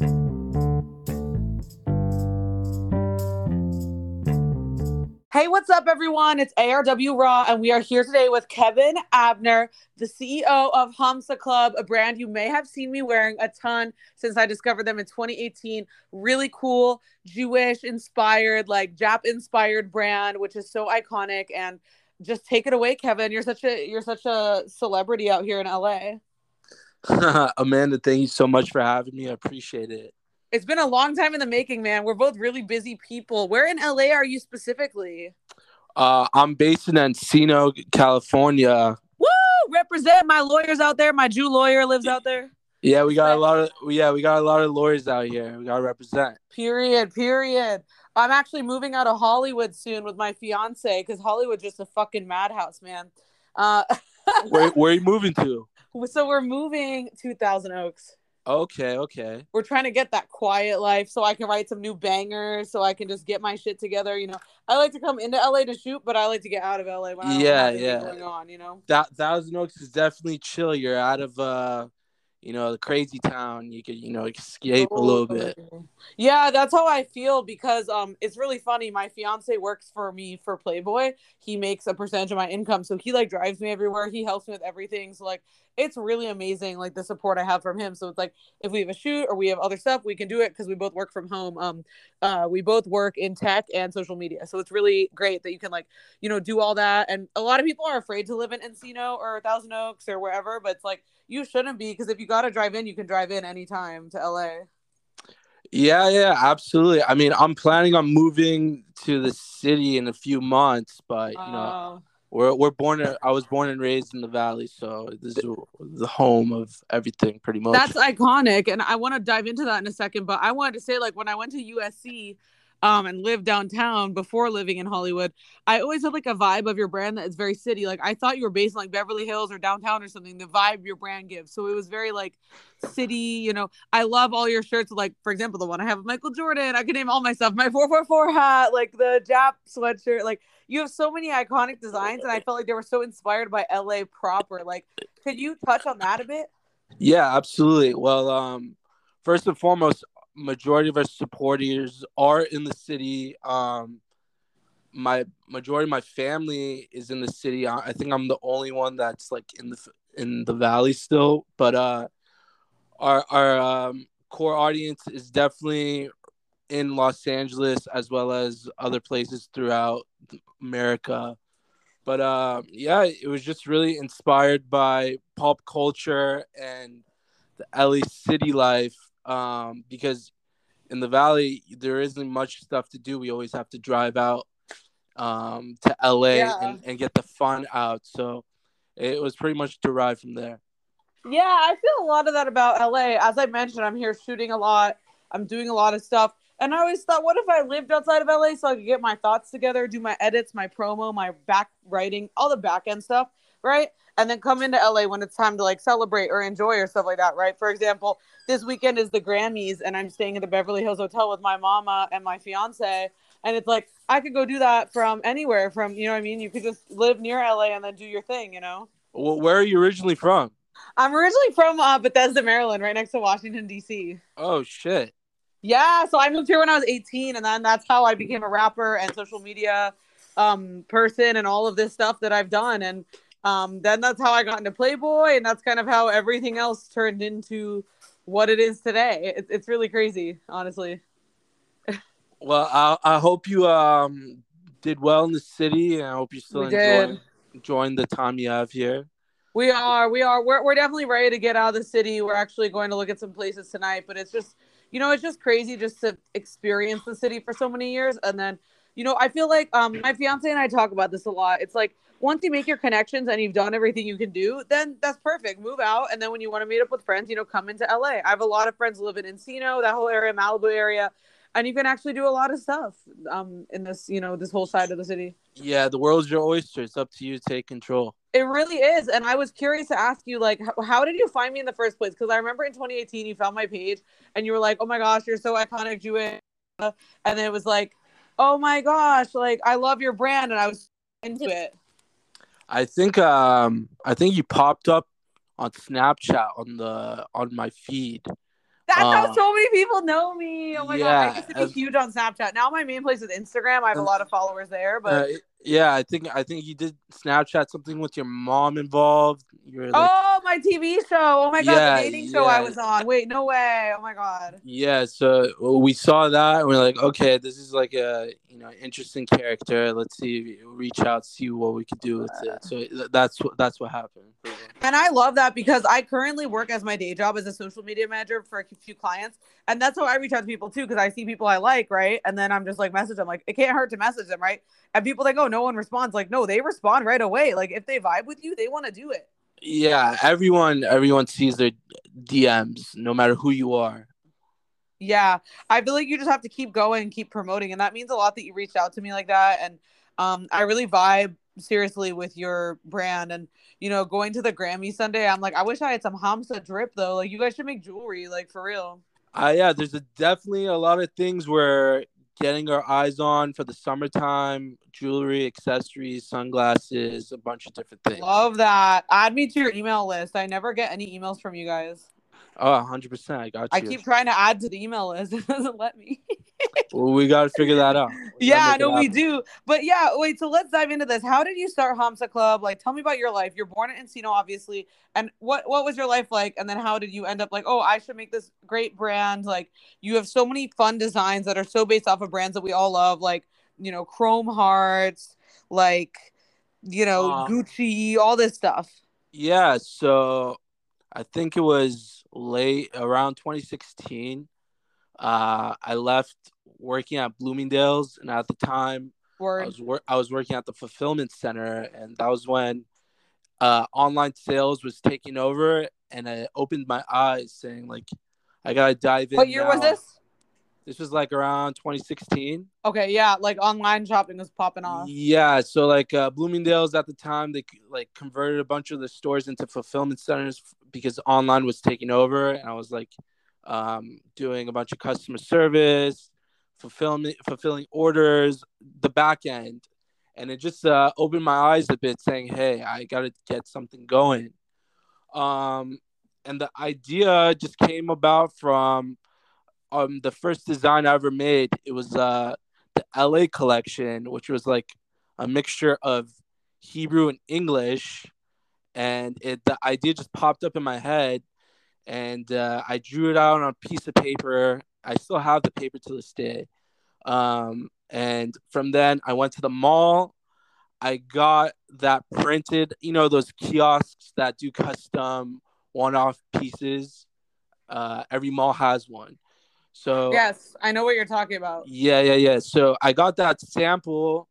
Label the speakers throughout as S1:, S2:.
S1: Hey, what's up, everyone? It's ARW Raw, and we are here today with Kevin Abner, the CEO of Hamsa Club, a brand you may have seen me wearing a ton since I discovered them in 2018. Really cool, Jewish inspired, like Jap inspired brand, which is so iconic. And just take it away, Kevin. You're such a you're such a celebrity out here in LA.
S2: Amanda, thank you so much for having me. I appreciate it.
S1: It's been a long time in the making, man. We're both really busy people. Where in LA are you specifically?
S2: Uh, I'm based in Encino, California.
S1: Woo! Represent my lawyers out there. My Jew lawyer lives out there.
S2: Yeah, we got a lot of yeah, we got a lot of lawyers out here. We gotta represent.
S1: Period. Period. I'm actually moving out of Hollywood soon with my fiance because Hollywood's just a fucking madhouse, man. Uh,
S2: where where are you moving to?
S1: So we're moving to Thousand Oaks.
S2: Okay, okay.
S1: We're trying to get that quiet life so I can write some new bangers, so I can just get my shit together. You know, I like to come into LA to shoot, but I like to get out of LA when I
S2: yeah, yeah.
S1: going on. You know,
S2: that Thousand Oaks is definitely chill. You're out of uh you know, the crazy town, you could, you know, escape a little bit.
S1: Yeah, that's how I feel because um it's really funny. My fiance works for me for Playboy. He makes a percentage of my income. So he like drives me everywhere. He helps me with everything. So like it's really amazing like the support I have from him. So it's like if we have a shoot or we have other stuff, we can do it because we both work from home. Um uh we both work in tech and social media. So it's really great that you can like, you know, do all that. And a lot of people are afraid to live in Encino or Thousand Oaks or wherever, but it's like you shouldn't be because if you got to drive in, you can drive in anytime to LA.
S2: Yeah, yeah, absolutely. I mean, I'm planning on moving to the city in a few months, but you know, uh, we're we're born. I was born and raised in the valley, so this is the home of everything, pretty much.
S1: That's iconic, and I want to dive into that in a second. But I wanted to say, like, when I went to USC, um, and lived downtown before living in Hollywood, I always had like a vibe of your brand that is very city. Like I thought you were based in like Beverly Hills or downtown or something. The vibe your brand gives, so it was very like city. You know, I love all your shirts. Like for example, the one I have Michael Jordan. I could name all my stuff. My four four four hat, like the Jap sweatshirt. Like you have so many iconic designs, and I felt like they were so inspired by LA proper. Like, could you touch on that a bit?
S2: Yeah, absolutely. Well, um, first and foremost, majority of our supporters are in the city. Um, my majority of my family is in the city. I, think I'm the only one that's like in the in the valley still, but uh, our our um, core audience is definitely in Los Angeles as well as other places throughout America. But uh, yeah, it was just really inspired by pop culture and the LA city life um, because in the valley there isn't much stuff to do. We always have to drive out um, to LA yeah. and, and get the fun out. So it was pretty much derived from there.
S1: Yeah, I feel a lot of that about LA. As I mentioned, I'm here shooting a lot. I'm doing a lot of stuff. And I always thought, what if I lived outside of LA so I could get my thoughts together, do my edits, my promo, my back writing, all the back end stuff, right? and then come into LA when it's time to like celebrate or enjoy or stuff like that, right? For example, this weekend is the Grammys and I'm staying at the Beverly Hills Hotel with my mama and my fiance. And it's like I could go do that from anywhere, from you know what I mean? You could just live near LA and then do your thing, you know?
S2: Well, where are you originally from?
S1: I'm originally from uh, Bethesda, Maryland, right next to Washington, D.C.
S2: Oh, shit.
S1: Yeah, so I moved here when I was 18, and then that's how I became a rapper and social media um, person and all of this stuff that I've done. And um, then that's how I got into Playboy, and that's kind of how everything else turned into what it is today. It, it's really crazy, honestly.
S2: well, I, I hope you um did well in the city, and I hope you still enjoying enjoying the time you have here.
S1: We are, we are, we're we're definitely ready to get out of the city. We're actually going to look at some places tonight, but it's just, you know, it's just crazy just to experience the city for so many years, and then, you know, I feel like um my fiance and I talk about this a lot. It's like once you make your connections and you've done everything you can do, then that's perfect. Move out, and then when you want to meet up with friends, you know, come into LA. I have a lot of friends live in Encino, that whole area, Malibu area, and you can actually do a lot of stuff um in this, you know, this whole side of the city.
S2: Yeah, the world's your oyster. It's up to you to take control.
S1: It really is, and I was curious to ask you, like, how, how did you find me in the first place? Because I remember in 2018, you found my page, and you were like, "Oh my gosh, you're so iconic, Jewish," and then it was like, "Oh my gosh, like I love your brand," and I was into it.
S2: I think um I think you popped up on Snapchat on the on my feed
S1: That's how
S2: Uh,
S1: so many people know me. Oh my god, I used to be
S2: as-
S1: huge on Snapchat. Now my main place is Instagram. I have a lot of followers there, but
S2: Uh, yeah, I think I think you did Snapchat something with your mom involved. Like,
S1: oh, my TV show. Oh my god,
S2: Yeah,
S1: the dating show I was on. Wait, no way. Oh my god.
S2: yeah. So we saw that and we're like, okay, this is like a you know interesting character. Let's see, reach out, see what we could do with it. So that's what that's what happened.
S1: And I love that because I currently work as my day job as a social media manager for a few clients. And that's how I reach out to people too, because I see people I like, right? And then I'm just like message them. Like it can't hurt to message them, right? And people think, oh, no one responds. Like, no, they respond right away. Like if they vibe with you, they want to do it.
S2: Yeah, everyone everyone sees their DMs, no matter who you are.
S1: Yeah. I feel like you just have to keep going and keep promoting. And that means a lot that you reached out to me like that. And um, I really vibe seriously with your brand. And, you know, going to the Grammy Sunday, I'm like, I wish I had some Hamsa drip though. Like, you guys should make jewelry, like for real.
S2: Uh, yeah, there's a, definitely a lot of things we're getting our eyes on for the summertime jewelry, accessories, sunglasses, a bunch of different things.
S1: Love that. Add me to your email list. I never get any emails from you guys.
S2: Oh, 100%. I got you.
S1: I keep trying to add to the email list. It doesn't let me.
S2: well, we got to figure that out. We
S1: yeah, no, we do. But yeah, wait, so let's dive into this. How did you start Hamsa Club? Like tell me about your life. You're born in Encino, obviously. And what what was your life like? And then how did you end up like, oh, I should make this great brand? Like you have so many fun designs that are so based off of brands that we all love, like, you know, Chrome Hearts, like, you know,
S2: Um,
S1: Gucci, all this stuff.
S2: Yeah, so I think it was late around 2016. Uh, I left working at Bloomingdale's, and at the time, I was wor- I was working at the fulfillment center, and that was when uh, online sales was taking over, and I opened my eyes, saying like, I gotta dive in.
S1: What year was this?
S2: This was like around 2016.
S1: Okay, yeah, like online shopping was popping off.
S2: Yeah, so like uh, Bloomingdale's at the time, they like converted a bunch of the stores into fulfillment centers because online was taking over, and I was like um, doing a bunch of customer service, fulfillment, fulfilling orders, the back end, and it just uh, opened my eyes a bit, saying, "Hey, I got to get something going." Um, and the idea just came about from um the first design I ever made. It was uh the LA collection, which was like a mixture of Hebrew and English, and it the idea just popped up in my head, and uh, I drew it out on a piece of paper. I still have the paper to this day. Um, and from then, I went to the mall. I got that printed, you know, those kiosks that do custom one-off pieces. Uh, every mall has one. So
S1: Yes, I know what you're talking about.
S2: yeah, yeah, yeah. So I got that sample,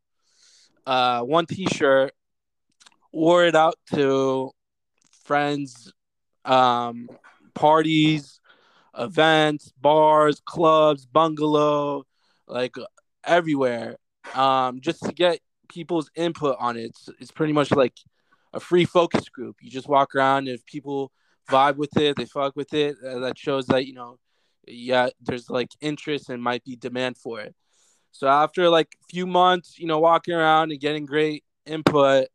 S2: uh, one T-shirt, wore it out to friends, um, parties, events, bars, clubs, bungalow, like everywhere, um, just to get people's input on it. It's, it's pretty much like a free focus group. You just walk around, and if people vibe with it, they fuck with it. Uh, that shows that you know yeah, there's like interest and might be demand for it. So after like a few months, you know, walking around and getting great input,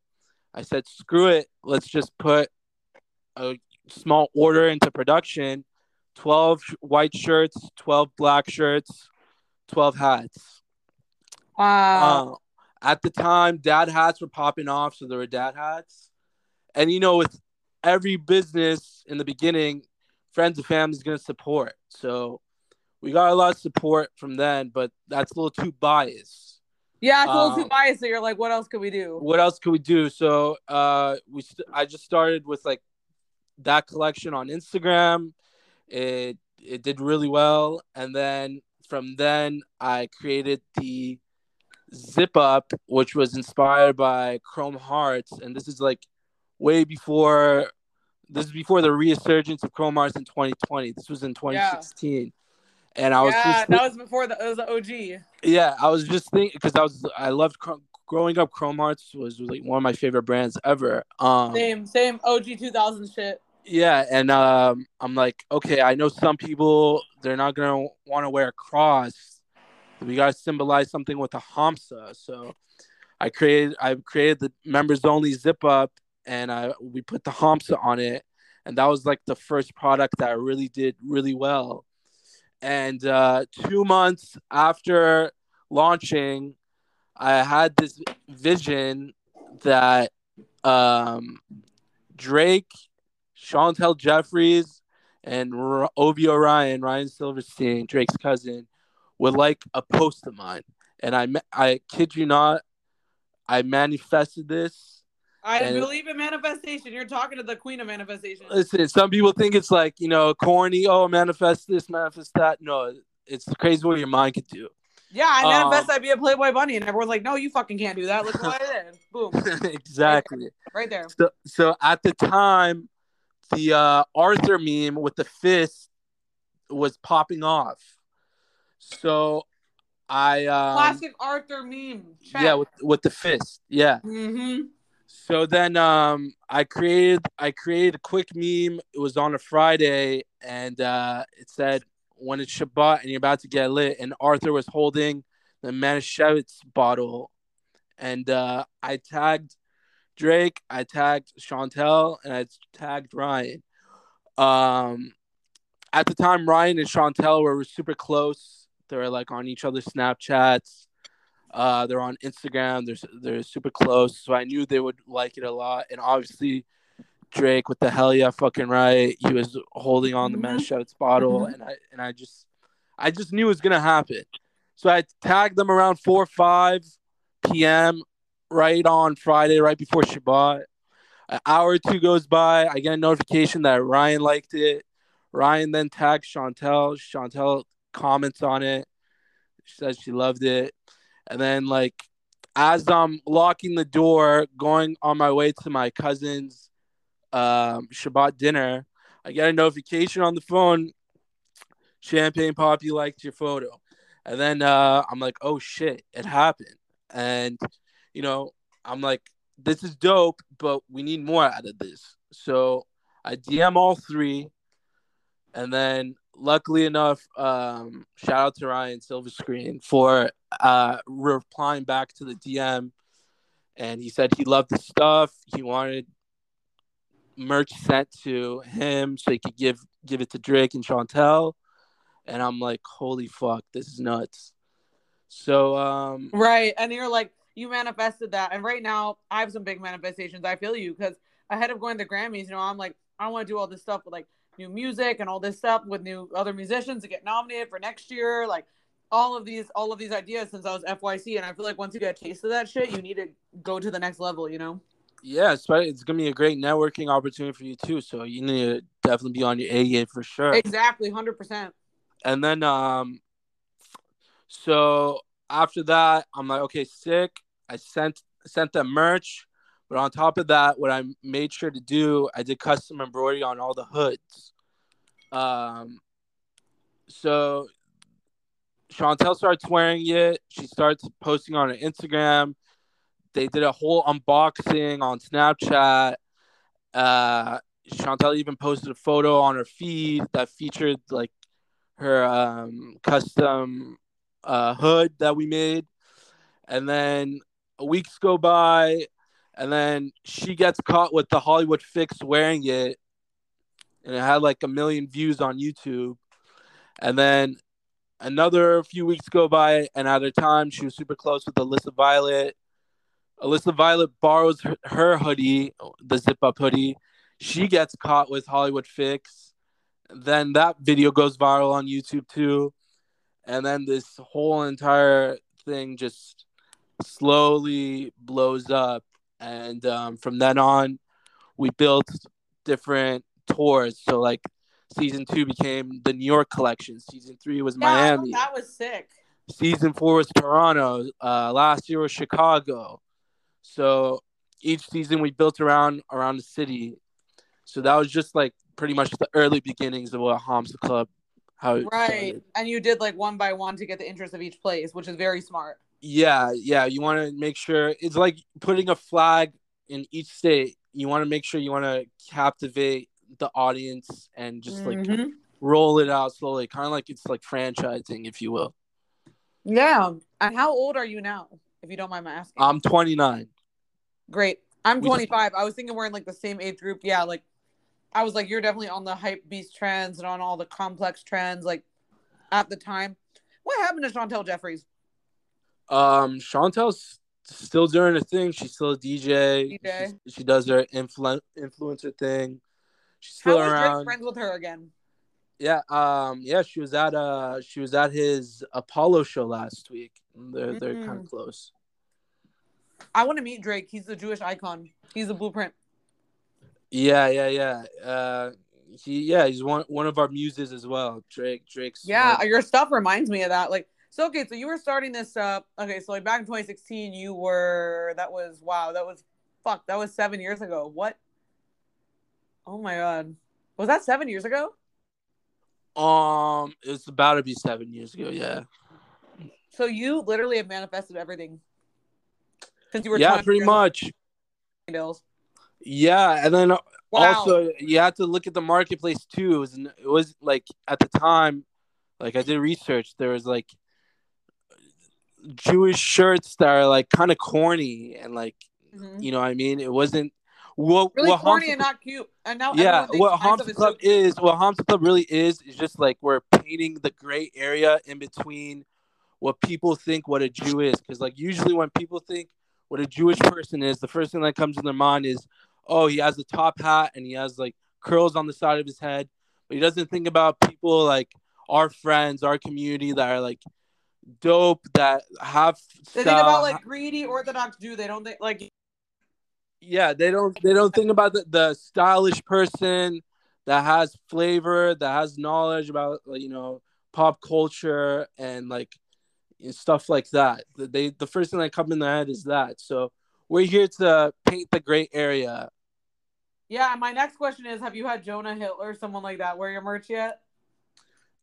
S2: I said, screw it. Let's just put a small order into production 12 white shirts, 12 black shirts, 12 hats.
S1: Wow.
S2: Uh, at the time, dad hats were popping off, so there were dad hats. And you know, with every business in the beginning, friends and family is going to support. So we got a lot of support from then, but that's a little too biased.
S1: yeah, it's a little too
S2: um,
S1: biased. So you're like, what else could we do?
S2: What else could we do? So uh, we st- I just started with like that collection on Instagram. It it did really well, and then from then I created the zip up, which was inspired by Chrome Hearts, and this is like way before. This is before the resurgence of Chrome Hearts in 2020. This was in 2016, and I was
S1: yeah,
S2: just
S1: that was before the, it was the OG.
S2: yeah, I was just thinking because I was I loved growing up. Chrome Hearts was like one of my favorite brands ever. Um,
S1: Same, same OG 2000 shit.
S2: yeah, and um, I'm like, okay, I know some people they're not gonna want to wear a cross. We gotta symbolize something with a hamsa. So I created I created the members only zip up, and I we put the hamsa on it, and that was like the first product that really did really well. and uh, two months after launching, I had this vision that um, Drake, Chantel Jeffries, and R- Ovi Orion, Ryan Silverstein, Drake's cousin, would like a post of mine. And I, I kid you not, I manifested this.
S1: I
S2: And-
S1: believe in manifestation. You're talking to the queen of manifestation.
S2: Listen, some people think it's like, you know, corny. Oh, manifest this, manifest that. No, it's crazy what your mind could do.
S1: Yeah, I manifest
S2: Um,
S1: I'd be a Playboy bunny, and everyone's like, "No, you fucking can't do that." Look what I did. Boom,
S2: exactly.
S1: right there.
S2: So, so at the time, the uh, Arthur meme with the fist was popping off. So I um,
S1: Classic Arthur meme. Check.
S2: yeah with with the fist yeah.
S1: Mm-hmm.
S2: So then um, I created I created a quick meme. It was on a Friday, and uh, it said when it's Shabbat and you're about to get lit, and Arthur was holding the Manischewitz bottle, and uh, I tagged Drake, I tagged Chantel, and I tagged Ryan. Um, at the time, Ryan and Chantel were super close. They were like on each other's Snapchats. Uh, they're on Instagram. They're they're super close, so I knew they would like it a lot. And obviously, Drake with the hell yeah fucking right, he was holding on the
S1: Mhm.
S2: Manischewitz bottle,
S1: Mhm.
S2: and I and I just I just knew it was gonna happen. So I tagged them around four or five p.m. right on Friday, right before Shabbat. An hour or two goes by. I get a notification that Ryan liked it. Ryan then tags Chantel. Chantel comments on it. She says she loved it. And then, like, as I'm locking the door, going on my way to my cousin's um, Shabbat dinner, I get a notification on the phone. Champagne Papi, you liked your photo. And then uh, I'm like, oh shit, it happened. And, you know, I'm like, this is dope, but we need more out of this. So I DM all three. And then luckily enough, um, shout out to Ryan Silverstein for uh, replying back to the DM. And he said he loved the stuff. He wanted merch sent to him so he could give give it to Drake and Chantel. And I'm like, holy fuck, this is nuts. So um
S1: Right, and you're like, you manifested that, and right now I have some big manifestations. I feel you because ahead of going to Grammys, you know, I'm like, I want to do all this stuff but like new music and all this stuff with new other musicians to get nominated for next year, like all of these, all of these ideas since I was FYC, and I feel like once you get a taste of that shit, you need to go to the next level, you know.
S2: yeah, it's, it's gonna be a great networking opportunity for you too. So you need to definitely be on your A game for sure.
S1: Exactly, hundred percent.
S2: And then um so after that, I'm like, okay, sick. I sent sent them merch, but on top of that, what I made sure to do, I did custom embroidery on all the hoods. Um so Chantel starts wearing it. She starts posting on her Instagram. They did a whole unboxing on Snapchat. Uh, Chantel even posted a photo on her feed that featured like her um, custom uh, hood that we made. And then weeks go by, and then she gets caught with the Hollywood Fix wearing it, and it had like a million views on YouTube. And then another few weeks go by, and at a time she was super close with Alyssa Violet. Alyssa Violet borrows her, hoodie, the zip up hoodie. She gets caught with Hollywood Fix. Then that video goes viral on YouTube too. And then this whole entire thing just slowly blows up. And um, from then on, we built different tours. So, like, season two became the New York collection, season three was Miami
S1: that was sick.
S2: season four was Toronto. Uh, last year was Chicago. So each season we built around around the city. So that was just like pretty much the early beginnings of what Hamsa Club. How
S1: Right,
S2: started.
S1: and you did like one by one to get the interest of each place, which is very smart.
S2: Yeah, yeah. You want to make sure it's like putting a flag in each state. You want to make sure you want to captivate the audience and just like
S1: Mhm.
S2: roll it out slowly, kind of like it's like franchising, if you will.
S1: Yeah. And how old are you now, if you don't mind my asking?
S2: I'm 29.
S1: Great. I'm 25. I was thinking we're in like the same age group. Yeah, like I was like, you're definitely on the hype beast trends and on all the complex trends. Like at the time. What happened to Chantel Jeffries?
S2: Um, Chantel's still doing her thing. She's still a DJ.
S1: DJ.
S2: She, she does her influ- influencer thing. She's still
S1: How
S2: around.
S1: friends with her again?
S2: Yeah, um, yeah, she was at uh she was at his Apollo show last week. They're they're kind
S1: Mm.
S2: of close.
S1: I want to meet Drake. He's the Jewish icon. He's the blueprint.
S2: Yeah, yeah, yeah. Uh he yeah, he's one one of our muses as well. Drake Drake's
S1: Yeah,
S2: one-
S1: your stuff reminds me of that. Like, so okay, so you were starting this up. Okay, so like back in 2016, you were that was wow, that was fuck, that was seven years ago. What? Oh my god, was that seven years ago?
S2: um it's about to be 7 years ago, yeah.
S1: So you literally have manifested everything since you were
S2: Yeah, pretty much.
S1: old.
S2: Yeah, and then
S1: Wow.
S2: also you have to look at the marketplace too. It was, it was like at the time, like I did research. There was like Jewish shirts that are like kind of corny and like
S1: Mhm.
S2: you know what I mean. It wasn't what
S1: really
S2: what
S1: corny
S2: Hamsa-
S1: and not cute. And now
S2: yeah, what
S1: Hamsa
S2: Club
S1: so
S2: is, what Hamsa Club really is, is just like we're painting the gray area in between what people think what a Jew is. Because like usually when people think what a Jewish person is, the first thing that comes in their mind is, oh, he has a top hat and he has like curls on the side of his head, but he doesn't think about people like our friends, our community that are like dope that have.
S1: They think about like greedy Orthodox Jew. They don't think like
S2: yeah they don't they don't think about the, the stylish person that has flavor that has knowledge about you know pop culture and like and stuff like that they the first thing that comes in their head is that so we're here to paint the gray area
S1: yeah. My next question is: Have you had Jonah Hitler, someone like that wear your merch yet?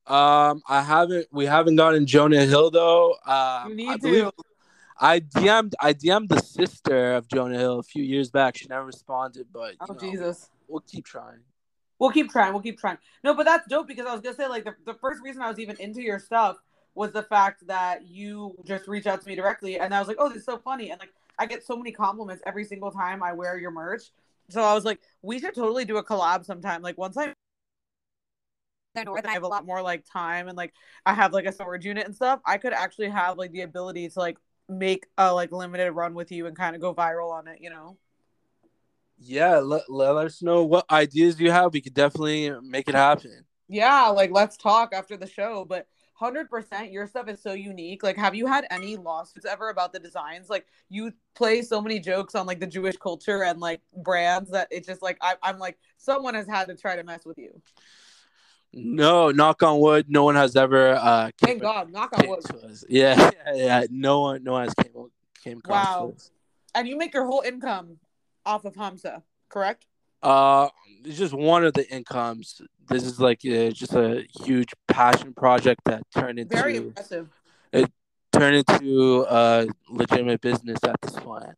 S2: Um i haven't we haven't gotten jonah hill though um
S1: You need
S2: I
S1: to.
S2: i dm'd i dm'd the sister of jonah hill a few years back she never responded but
S1: Oh
S2: know,
S1: Jesus.
S2: we'll keep trying
S1: We'll keep trying. We'll keep trying. No, but that's dope because I was gonna say like the, the first reason I was even into your stuff was the fact that you just reached out to me directly, and I was like, oh, this is so funny, and like I get so many compliments every single time I wear your merch. So I was like, we should totally do a collab sometime. Like once I I have a lot more like time and like I have like a storage unit and stuff, I could actually have like the ability to like make a like limited run with you and kind of go viral on it, you know?
S2: Yeah, let, let us know what ideas you have. We could definitely make it happen.
S1: Yeah, like let's talk after the show. But hundred percent, your stuff is so unique. Like, have you had any lawsuits ever about the designs? Like, you play so many jokes on like the Jewish culture and like brands that it's just like I, I'm like someone has had to try to mess with you.
S2: No, knock on wood, no one has ever uh
S1: Thank God, knock on wood.
S2: Yeah, yeah, yeah, no one no one has came came across
S1: Wow. And you make your whole income off of Hamsa, correct?
S2: Uh it's just one of the incomes. This is like uh, just a huge passion project that turned into
S1: Very impressive.
S2: It turned into a legitimate business at this point.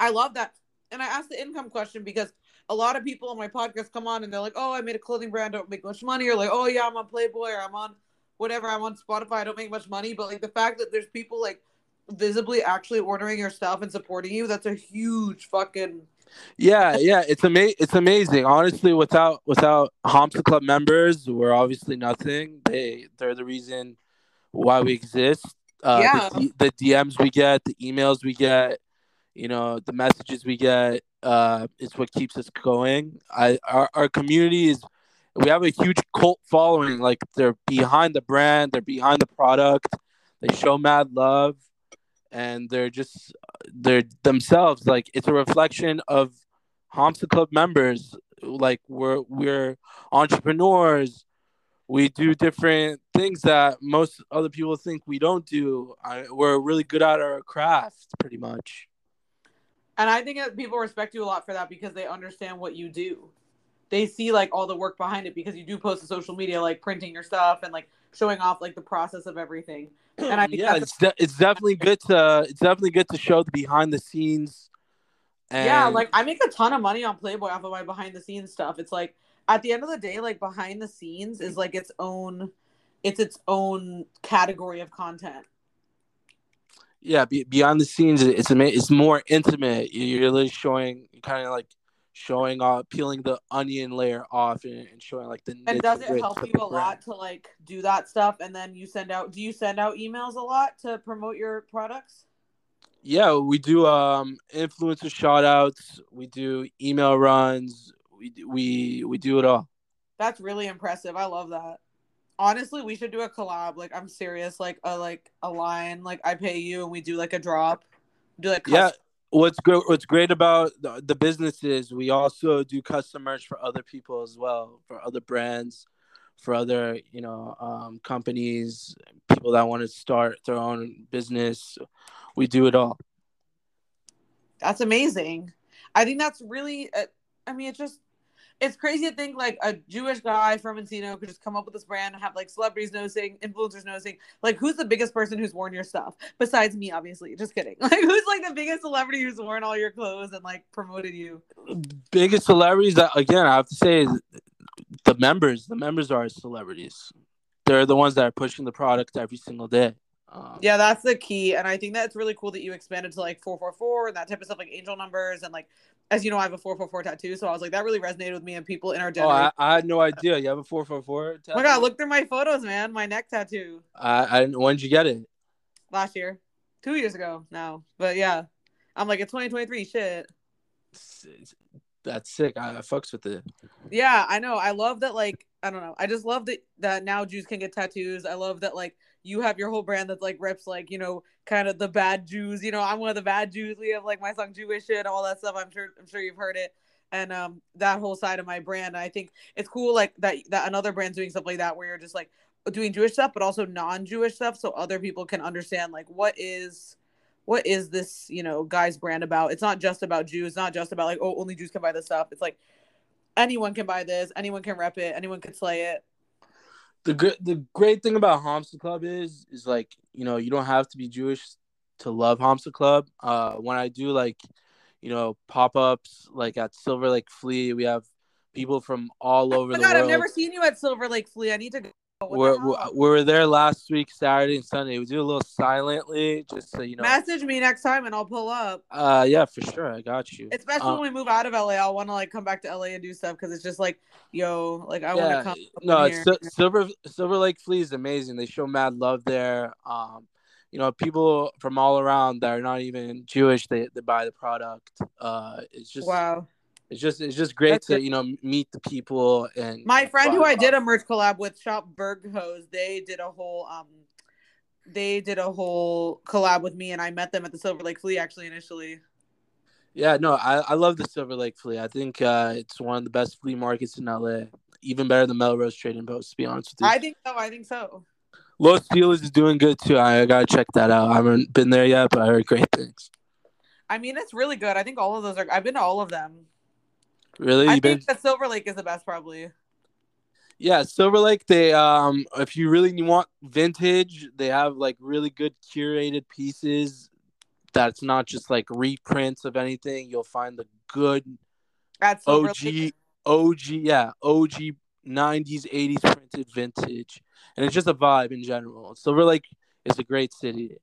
S1: I love that. And I asked the income question because a lot of people on my podcast come on and they're like, "Oh, I made a clothing brand, don't make much money," or like, "Oh yeah, I'm on Playboy or I'm on whatever, I'm on Spotify, I don't make much money." But like the fact that there's people like visibly actually ordering your stuff and supporting you, that's a huge fucking
S2: Yeah, yeah, it's ama- it's amazing. Honestly, without without Hamsa Club members, we're obviously nothing. They they're the reason why we exist. Uh,
S1: Yeah.
S2: the, the DMs we get, the emails we get, you know, the messages we get, uh, is what keeps us going. I our, our community is we have a huge cult following. Like they're behind the brand, they're behind the product. They show mad love, and they're just they're themselves. Like it's a reflection of Hamsa Club members. Like we're we're entrepreneurs. We do different things that most other people think we don't do. I, we're really good at our craft, pretty much.
S1: And I think that people respect you a lot for that because they understand what you do. They see like all the work behind it because you do post to social media, like printing your stuff and like showing off like the process of everything. And I think
S2: yeah, it's de- it's definitely good to it's definitely good to show the behind the scenes. And
S1: yeah, like I make a ton of money on Playboy off of my behind the scenes stuff. It's like at the end of the day, like behind the scenes is like its own, it's its own category of content.
S2: Yeah, be, beyond the scenes, it's it's more intimate. You're really showing, kind of like showing off, peeling the onion layer off, and, and showing like the.
S1: And does it help you a lot to like do that stuff? And then you send out. Do you send out emails a lot to promote your products?
S2: Yeah, we do um influencer shout outs. We do email runs. We we we do it all.
S1: That's really impressive. I love that. Honestly, we should do a collab. Like I'm serious. Like a like a line. Like I pay you and we do like a drop. Do like
S2: yeah. What's great? What's great about the, the business is we also do custom merch for other people as well, for other brands, for other you know um, companies, people that want to start their own business. We do it all.
S1: That's amazing. I think that's really. Uh, I mean, it's just it's crazy to think like a Jewish guy from Encino could just come up with this brand and have like celebrities noticing, influencers noticing. Like, who's the biggest person who's worn your stuff besides me? Obviously, just kidding. Like, who's like the biggest celebrity who's worn all your clothes and like promoted you?
S2: Biggest celebrities that again I have to say is the members. The members are celebrities. They're the ones that are pushing the product every single day.
S1: Um, yeah, that's the key, and I think that's really cool that you expanded to like four four four and that type of stuff, like angel numbers and like as you know, I have a 444 tattoo, so I was like, that really resonated with me and people in our
S2: generation. Oh, I, I had no idea. You have a 444 tattoo?
S1: Oh my god, look through my photos, man. My neck tattoo.
S2: I, I when did you get it?
S1: Last year, two years ago now. But yeah, I'm like, it's 2023. Shit.
S2: That's sick. I, I fucks with it.
S1: Yeah, I know. I love that. Like, I don't know. I just love that that now Jews can get tattoos. I love that like you have your whole brand that's like reps like you know kind of the bad Jews. You know, I'm one of the bad Jews. We have like my song Jewish and all that stuff. I'm sure I'm sure you've heard it. And um that whole side of my brand. I think it's cool like that that another brand's doing stuff like that where you're just like doing Jewish stuff but also non-Jewish stuff so other people can understand like what is what is this, you know, guy's brand about? It's not just about Jews, not just about like, oh, only Jews can buy this stuff. It's like anyone can buy this, anyone can rep it, anyone can slay it
S2: the good the great thing about Hamsa Club is is like you know you don't have to be Jewish to love Hamsa Club. Uh, when I do like you know pop ups like at Silver Lake Flea, we have people from all over oh my the God, world.
S1: I've never seen you at Silver Lake Flea. I need to go.
S2: We're, we were there last week, Saturday and Sunday. We do a little silently, just so you know.
S1: Message me next time and I'll pull up.
S2: Uh, yeah, for sure. I got you.
S1: Especially um, when we move out of LA, I'll want to like come back to LA and do stuff because it's just like, yo, like I yeah, want to come.
S2: No, it's Silver Silver Lake Flea is amazing. They show mad love there. Um, you know, people from all around that are not even Jewish, they, they buy the product. Uh, it's just
S1: wow
S2: it's just it's just great That's to you know meet the people and
S1: my friend who I did a merch collab with Shop Berghoz they did a whole um they did a whole collab with me and I met them at the Silver Lake Flea actually initially.
S2: Yeah, no, I, I love the Silver Lake Flea. I think uh, it's one of the best flea markets in LA. Even better than Melrose Trading Post, to be honest with you.
S1: I think so. I think so.
S2: Los Steelers is doing good too. I gotta check that out. I haven't been there yet, but I heard great things.
S1: I mean, it's really good. I think all of those are. I've been to all of them.
S2: Really?
S1: I think that Silver Lake is the best, probably.
S2: Yeah, Silver Lake. They um, if you really want vintage, they have like really good curated pieces. That's not just like reprints of anything. You'll find the good
S1: At
S2: Silver OG, Lake. OG, yeah, OG '90s, '80s printed vintage, and it's just a vibe in general. Silver Lake is a great city.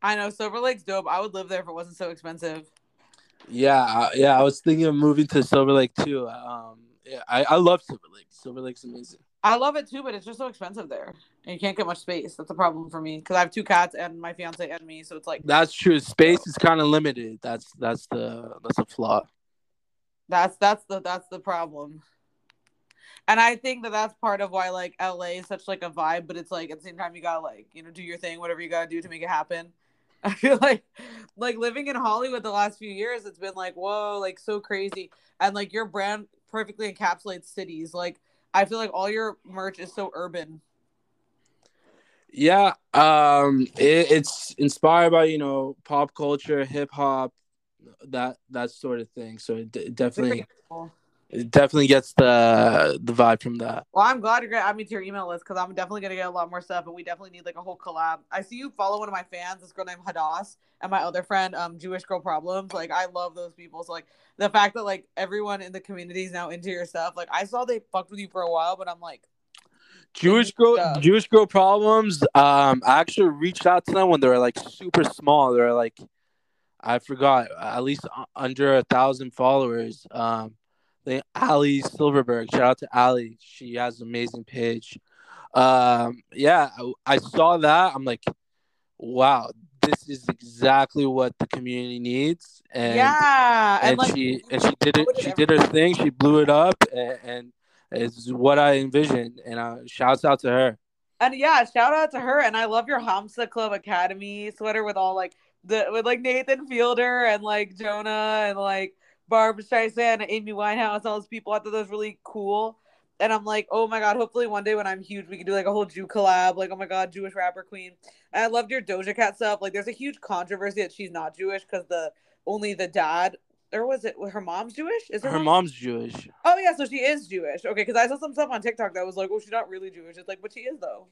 S1: I know Silver Lake's dope. I would live there if it wasn't so expensive.
S2: Yeah, yeah. I was thinking of moving to Silver Lake too. Um, yeah, I, I love Silver Lake. Silver Lake's amazing.
S1: I love it too, but it's just so expensive there, and you can't get much space. That's a problem for me because I have two cats and my fiance and me, so it's like
S2: that's true. Space is kind of limited. That's that's the that's a flaw.
S1: That's that's the that's the problem. And I think that that's part of why like LA is such like a vibe, but it's like at the same time you gotta like you know do your thing, whatever you gotta do to make it happen. I feel like like living in Hollywood the last few years, it's been like, whoa, like so crazy. And like your brand perfectly encapsulates cities. Like I feel like all your merch is so urban.
S2: Yeah, um, it, it's inspired by you know pop culture, hip hop, that that sort of thing. So it, it definitely it definitely gets the the vibe from that.
S1: Well, I'm glad you're gonna add me to your email list because I'm definitely gonna get a lot more stuff, and we definitely need like a whole collab. I see you follow one of my fans, this girl named Hadass, and my other friend, um, Jewish Girl Problems. Like, I love those people. So like the fact that like everyone in the community is now into your stuff. Like, I saw they fucked with you for a while, but I'm like.
S2: Jewish girl, stuff. Jewish girl problems. Um, I actually reached out to them when they were like super small. They were like, I forgot at least under a thousand followers. Um, the Ali Silverberg. Shout out to Ali. She has an amazing page. Um, yeah, I, I saw that. I'm like, wow, this is exactly what the community needs. And
S1: yeah,
S2: and,
S1: and, like,
S2: she and she did it. She did her thing. She blew it up, and, and it's what I envisioned. And uh, shouts out to her.
S1: And yeah, shout out to her. And I love your Hamsa Club Academy sweater with all like the with like Nathan Fielder and like Jonah and like Barbra Streisand and Amy Winehouse, all those people. I thought that was really cool. And I'm like, oh my god, hopefully one day when I'm huge, we can do like a whole Jew collab. Like, oh my god, Jewish rapper queen. And I loved your Doja Cat stuff. Like, there's a huge controversy that she's not Jewish because the only the dad or was it her mom's Jewish? Is
S2: Her
S1: mom-
S2: mom's Jewish.
S1: Oh yeah, so she is Jewish. Okay, because I saw some stuff on TikTok that was like, oh, she's not really Jewish. It's like, but she is though.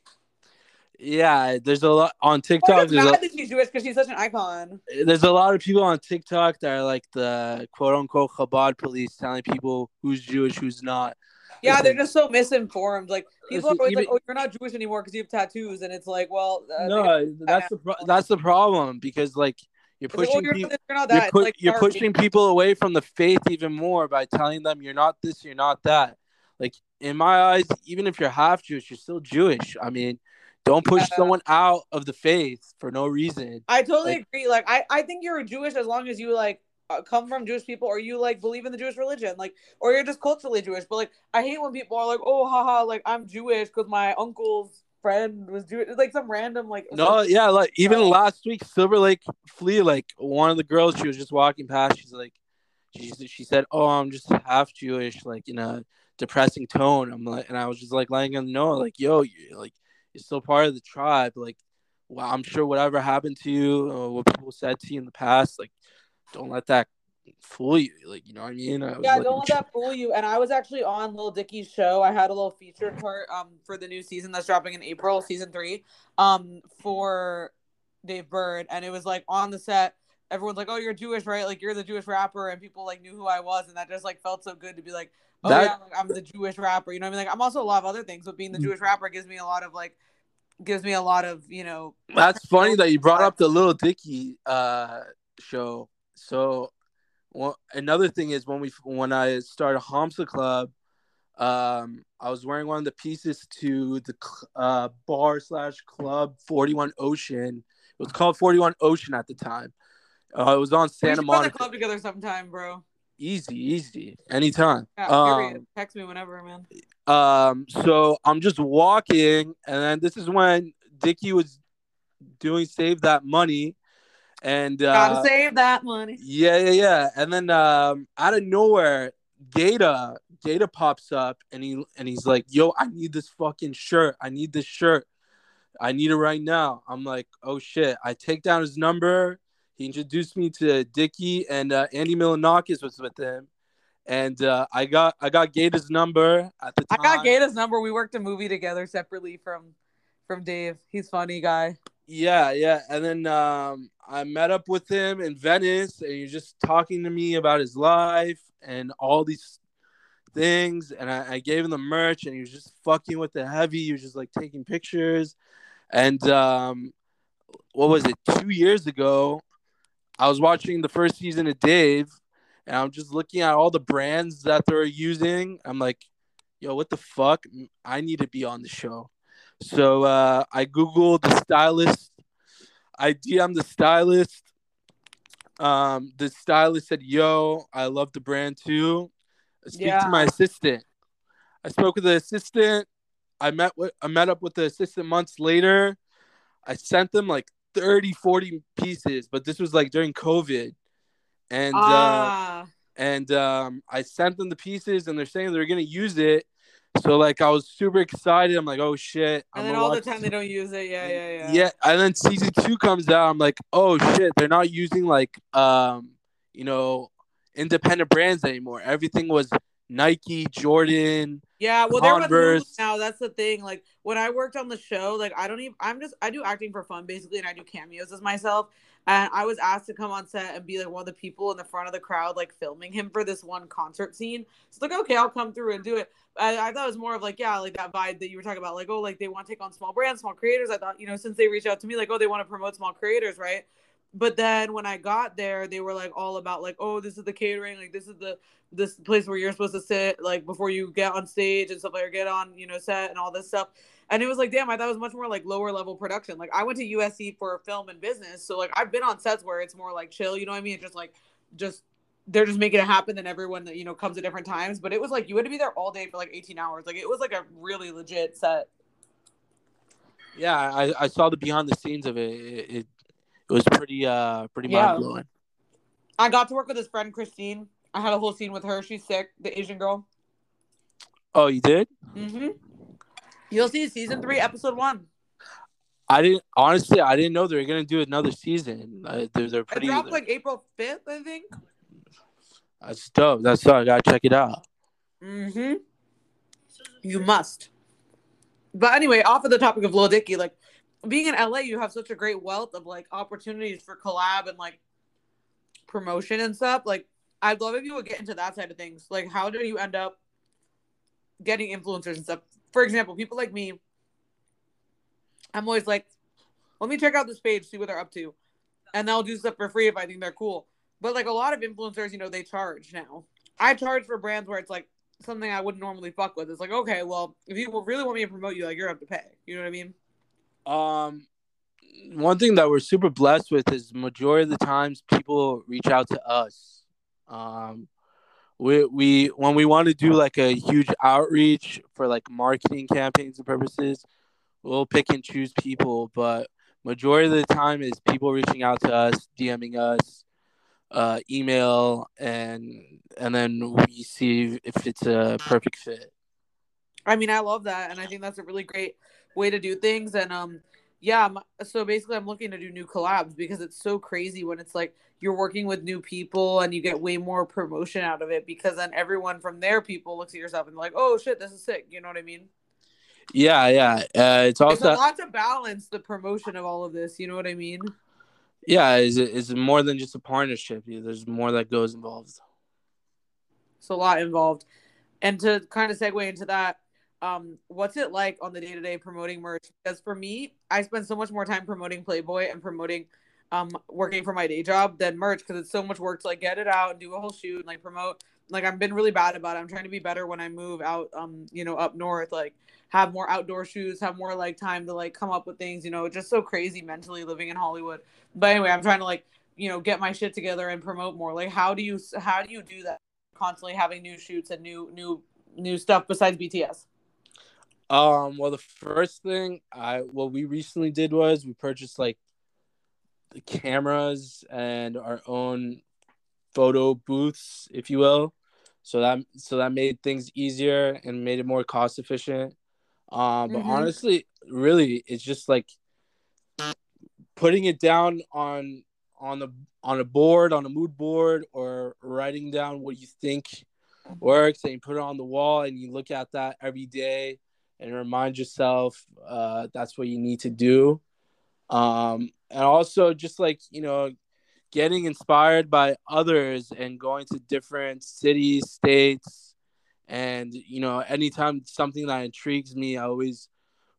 S2: Yeah, there's a lot on TikTok. There's
S1: mad
S2: a,
S1: that she's Jewish because she's such an icon.
S2: there's a lot of people on TikTok that are like the quote unquote Chabad police telling people who's Jewish, who's not.
S1: Yeah, they're just so misinformed. Like people are always
S2: even-
S1: like, "Oh, you're not Jewish anymore because you have tattoos," and it's like, well, uh,
S2: no, that's the pro- that's the problem because like you're
S1: like, oh,
S2: pushing
S1: you're,
S2: people.
S1: this, you're that. Like,
S2: you're pushing people away from the faith even more by telling them you're not this, you're not that. Like in my eyes, even if you're half Jewish, you're still Jewish. I mean, don't push
S1: Yeah.
S2: someone out of the faith for no reason.
S1: I totally
S2: like-
S1: agree. Like, I I think you're Jewish as long as you like uh, come from Jewish people or you like believe in the Jewish religion, like, or you're just culturally Jewish. But like, I hate when people are like, "Oh, haha, like I'm Jewish because my uncle's friend was Jewish." It's like some random like.
S2: No, yeah, like even last week, Silver Lake Flea, like one of the girls, she was just walking past. She's like, she she said, "Oh, I'm just half Jewish," like in a depressing tone. I'm like, and I was just like letting them know, like, "Yo, you like you're still part of the tribe. Like, well, I'm sure whatever happened to you, or what people said to you in the past, like, don't let that fool you. Like, you know what I mean?" I was
S1: Yeah,
S2: like,
S1: don't let that fool you. And I was actually on Lil Dicky's show. I had a little featured part um for the new season that's dropping in April, season three, um for Dave Burd, and it was like on the set. Everyone's like, "Oh, you're Jewish, right? Like you're the Jewish rapper," and people like knew who I was, and that just like felt so good to be like, "Oh
S2: That-
S1: yeah, like, I'm the Jewish rapper." You know what I mean? Like I'm also a lot of other things, but being the Jewish rapper gives me a lot of like, gives me a lot of you know.
S2: That's funny that you brought up the Lil Dicky uh, show. So, well, another thing is when we when I started Hamsa Club, um, I was wearing one of the pieces to the uh, bar slash club Forty One Ocean. It was called Forty One Ocean at the time. Uh, it was on Santa
S1: should run a
S2: Monica.
S1: club together sometime, bro.
S2: Easy, easy, anytime.
S1: Yeah,
S2: Um.
S1: Text me whenever, man.
S2: um, so I'm just walking, and then this is when Dicky was doing Save That Money, and uh,
S1: Gotta save that money.
S2: yeah, yeah, yeah. And then um, out of nowhere, Gata Gata pops up, and he and he's like, "Yo, I need this fucking shirt. I need this shirt. I need it right now." I'm like, "Oh shit!" I take down his number. He introduced me to Dicky, and uh, Andy Milonakis was with him. And uh, I got I got Gata's number at the time.
S1: I got Gata's number. We worked a movie together separately from from Dave. He's funny guy.
S2: Yeah, yeah. And then um, I met up with him in Venice, and he's just talking to me about his life and all these things. And I, I gave him the merch, and he was just fucking with the heavy. He was just like taking pictures. And um, what was it? Two years ago, I was watching the first season of Dave, and I'm just looking at all the brands that they're using. I'm like, yo, what the fuck? I need to be on the show. So uh, I googled the stylist. I DM'd the stylist. Um, the stylist said, "Yo, I love the brand too. Speak
S1: Yeah.
S2: to my assistant." I spoke with the assistant. I met with I met up with the assistant months later. I sent them like 30, 40 pieces, but this was like during COVID. And uh,
S1: ah,
S2: and um, I sent them the pieces, and they're saying they're gonna use it. So like I was super excited. I'm like, oh shit! I'm
S1: and then all the time they don't use it. Yeah, yeah, yeah.
S2: yeah, and then season two comes out. I'm like, oh shit, they're not using like um, you know, independent brands anymore. Everything was Nike, Jordan.
S1: Yeah, well, they're with now. That's the thing. Like when I worked on the show, like I don't even. I'm just. I do acting for fun basically, and I do cameos as myself. And I was asked to come on set and be like one of the people in the front of the crowd, like filming him for this one concert scene. So like, okay, I'll come through and do it. I, I thought it was more of like, yeah, like that vibe that you were talking about, like, oh, like they want to take on small brands, small creators. I thought, you know, since they reached out to me, like, oh, they want to promote small creators, right? But then when I got there, they were like all about like, oh, this is the catering, like this is the this place where you're supposed to sit, like before you get on stage and stuff like or get on, you know, set and all this stuff. And it was like, damn, I thought it was much more like lower level production. Like I went to USC for film and business, so like I've been on sets where it's more like chill, you know what I mean? It's just like just they're just making it happen and everyone that you know comes at different times. But it was like you had to be there all day for like 18 hours. Like it was like a really legit set.
S2: Yeah, I, I saw the behind the scenes of it. It, it, it was pretty uh pretty yeah. mind blowing.
S1: I got to work with his friend Christine. I had a whole scene with her. She's sick, the Asian girl.
S2: Oh, you did?
S1: Mm-hmm. You'll see season three, episode one.
S2: I didn't honestly. I didn't know they were gonna do another season. Uh, they're, they're pretty.
S1: It dropped like April fifth, I think.
S2: That's dope. That's dope. I gotta check it out.
S1: Mm-hmm. You must. But anyway, off of the topic of Lil Dicky, like being in LA, you have such a great wealth of like opportunities for collab and like promotion and stuff. Like, I'd love if you would get into that side of things. Like, how do you end up getting influencers and stuff? For example, people like me, I'm always like, let me check out this page, see what they're up to, and they'll do stuff for free if I think they're cool. But like a lot of influencers, you know, they charge now. I charge for brands where it's like something I wouldn't normally fuck with. It's like, okay, well, if you really want me to promote you, like you're up to pay. You know what I mean?
S2: Um, one thing that we're super blessed with is majority of the times people reach out to us. Um, we we when we want to do like a huge outreach for like marketing campaigns and purposes, we'll pick and choose people. But majority of the time is people reaching out to us, DMing us, uh, email, and and then we see if it's a perfect fit.
S1: I mean, I love that, and I think that's a really great way to do things. And um, yeah, so basically, I'm looking to do new collabs because it's so crazy when it's like you're working with new people and you get way more promotion out of it because then everyone from their people looks at yourself and like, oh shit, this is sick. You know what I mean?
S2: Yeah, yeah. Uh, it's also
S1: it's a lot to balance the promotion of all of this. You know what I mean?
S2: Yeah, is it's more than just a partnership. There's more that goes involved.
S1: It's a lot involved, and to kind of segue into that, um, what's it like on the day to day promoting merch? Because for me, I spend so much more time promoting Playboy and promoting, um, working for my day job than merch because it's so much work to like get it out and do a whole shoot and like promote. Like I've been really bad about it. I'm trying to be better when I move out, um, you know, up north. Like have more outdoor shoots, have more like time to like come up with things, you know, just so crazy mentally living in Hollywood. But anyway, I'm trying to like, you know, get my shit together and promote more. Like how do you how do you do that? Constantly having new shoots and new new new stuff besides BTS.
S2: Um, well the first thing I what we recently did was we purchased like the cameras and our own photo booths, if you will. So that so that made things easier and made it more cost efficient. Um, but mm-hmm. honestly, really, it's just like putting it down on on the on a board, on a mood board, or writing down what you think works, and you put it on the wall, and you look at that every day, and remind yourself uh, that's what you need to do. Um, and also just like you know, getting inspired by others and going to different cities, states, and you know, anytime something that intrigues me, I always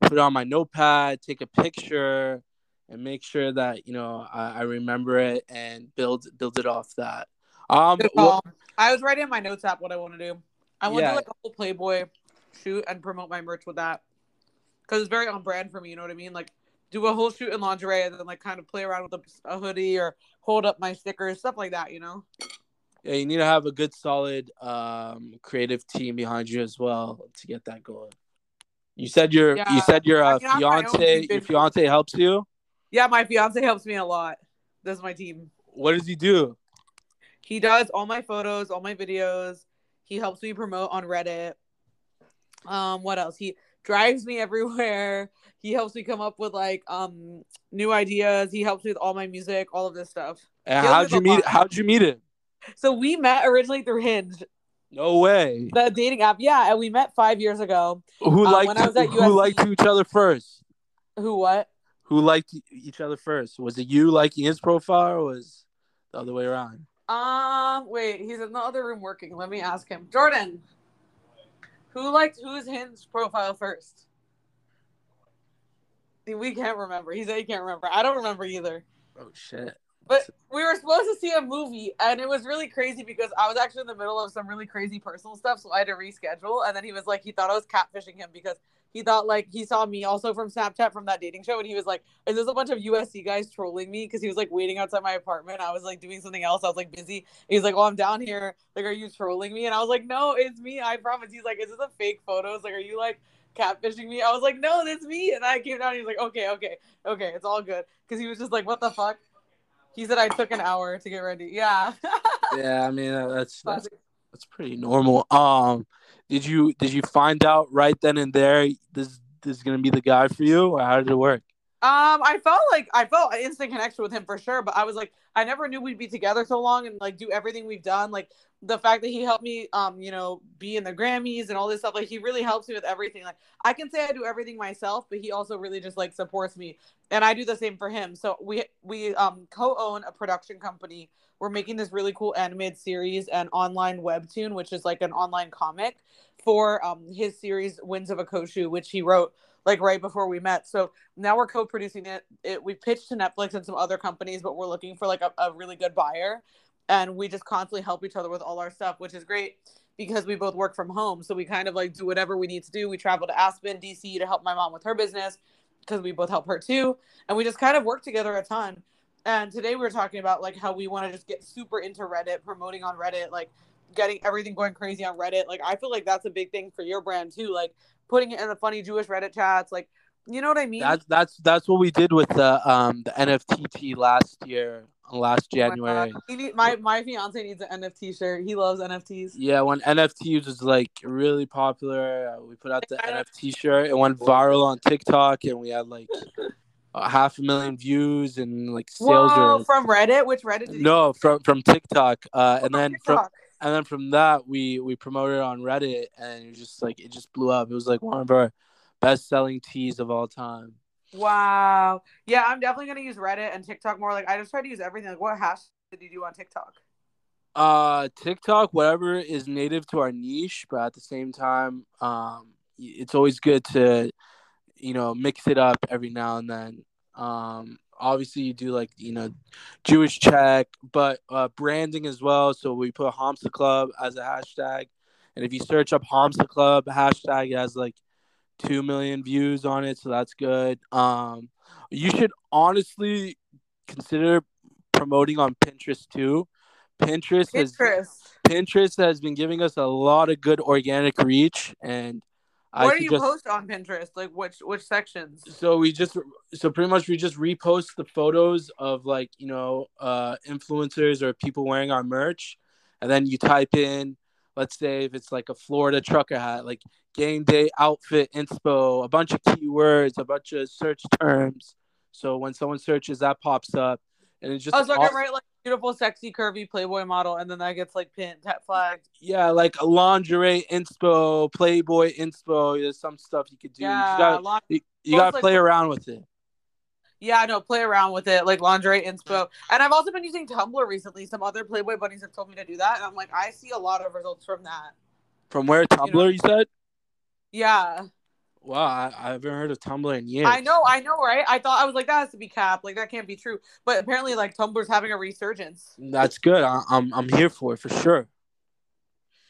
S2: put it on my notepad, take a picture, and make sure that you know I, I remember it and build build it off that. Um,
S1: well, I was writing in my notes app what I want to do. I want to do like a whole Playboy shoot and promote my merch with that because it's very on brand for me. You know what I mean? Like do a whole shoot in lingerie and then like kind of play around with a, a hoodie or hold up my stickers, stuff like that. You know?
S2: yeah, you need to have a good, solid, um, creative team behind you as well to get that going. You said your yeah, you said your uh, fiance your fiance helps you.
S1: Yeah, my fiance helps me a lot. This is my team.
S2: What does he do?
S1: He does all my photos, all my videos. He helps me promote on Reddit. Um, what else? He drives me everywhere. He helps me come up with like um new ideas. He helps me with all my music, all of this stuff.
S2: And how'd you meet? How'd you meet him?
S1: So we met originally through Hinge.
S2: No way.
S1: The dating app, yeah, and we met five years ago.
S2: Who um, liked? who liked each other first?
S1: Who what?
S2: Who liked each other first? Was it you liking his profile, or was the other way around?
S1: Um, wait, he's in the other room working. Let me ask him. Jordan, who liked who's Hinge profile first? We can't remember. He said he can't remember. I don't remember either.
S2: Oh shit.
S1: But we were supposed to see a movie, and it was really crazy because I was actually in the middle of some really crazy personal stuff, so I had to reschedule. And then he was like, he thought I was catfishing him because he thought like he saw me also from Snapchat from that dating show, and he was like, "Is this a bunch of USC guys trolling me?" Because he was like waiting outside my apartment. I was like doing something else. I was like busy. He's like, "Oh, I'm down here. Like, are you trolling me?" And I was like, "No, it's me. I promise." He's like, "Is this a fake photos? Like, are you like?" catfishing me. I was like, no, that's me. And I came down. he was like, okay, okay, okay, it's all good. Because he was just like, what the fuck? He said I took an hour to get ready. Yeah.
S2: yeah, I mean that's that's that's pretty normal. Um, did you did you find out right then and there this this is gonna be the guy for you, or how did it work?
S1: Um, I felt like I felt an instant connection with him for sure, but I was like, I never knew we'd be together so long and like do everything we've done. Like the fact that he helped me, um, you know, be in the Grammys and all this stuff. Like he really helps me with everything. Like I can say I do everything myself, but he also really just like supports me, and I do the same for him. So we we um co-own a production company. We're making this really cool animated series and online webtoon, which is like an online comic for um his series Winds of Akoshu, which he wrote like right before we met. So now we're co-producing it. it we pitched to Netflix and some other companies, but we're looking for like a, a really good buyer. And we just constantly help each other with all our stuff, which is great because we both work from home. So we kind of like do whatever we need to do. We travel to Aspen, DC to help my mom with her business because we both help her too. And we just kind of work together a ton. And today we were talking about like how we want to just get super into Reddit, promoting on Reddit, like getting everything going crazy on Reddit. Like I feel like that's a big thing for your brand too. Like putting it in the funny Jewish Reddit chats. Like, you know what I mean?
S2: That's that's that's what we did with the um the NFTT last year, last oh January.
S1: Oh my, my my fiance needs an NFT shirt. He loves NFTs.
S2: Yeah, when NFTs was like really popular, uh, we put out the NFT shirt. It went viral on TikTok, and we had like. half a million views and like sales
S1: Whoa, from Reddit. Which Reddit?
S2: no, from from TikTok. Uh, and then TikTok. from and then from that we we promoted on Reddit, and it just like it just blew up. It was like one of our best selling teas of all time.
S1: Wow. Yeah, I'm definitely gonna use Reddit and TikTok more. Like I just try to use everything. Like what hash did you do on TikTok?
S2: Uh TikTok, whatever is native to our niche, but at the same time, um it's always good to, you know, mix it up every now and then. Um obviously you do like you know Jewish check, but uh, branding as well. So we put Hamsa Club as a hashtag, and if you search up Hamsa Club hashtag, it has like two million views on it, so that's good. Um, you should honestly consider promoting on Pinterest too. Pinterest, Pinterest has Pinterest has been giving us a lot of good organic reach, and
S1: what I do you just, post on Pinterest? Like which which sections?
S2: So we just so pretty much we just repost the photos of like you know uh influencers or people wearing our merch, and then you type in, let's say if it's like a Florida trucker hat, like game day outfit inspo, a bunch of keywords, a bunch of search terms. So when someone searches, that pops up, and it's just.
S1: Oh, I was looking right like beautiful, sexy, curvy Playboy model, and then that gets like pinned, tap flagged.
S2: Yeah, like a lingerie inspo, Playboy inspo. There's some stuff you could do. Yeah, you gotta, you, you gotta play around with it.
S1: Yeah, I know. Play around with it, like lingerie inspo. And I've also been using Tumblr recently. Some other Playboy bunnies have told me to do that, and I'm like, I see a lot of results from that.
S2: From where Tumblr? You, know? you said?
S1: Yeah.
S2: Wow, I, I, haven't heard of Tumblr in years.
S1: I know, I know, right? I thought I was like that has to be cap, like that can't be true. But apparently, like Tumblr's having a resurgence.
S2: That's good. I, I'm I'm here for it for sure.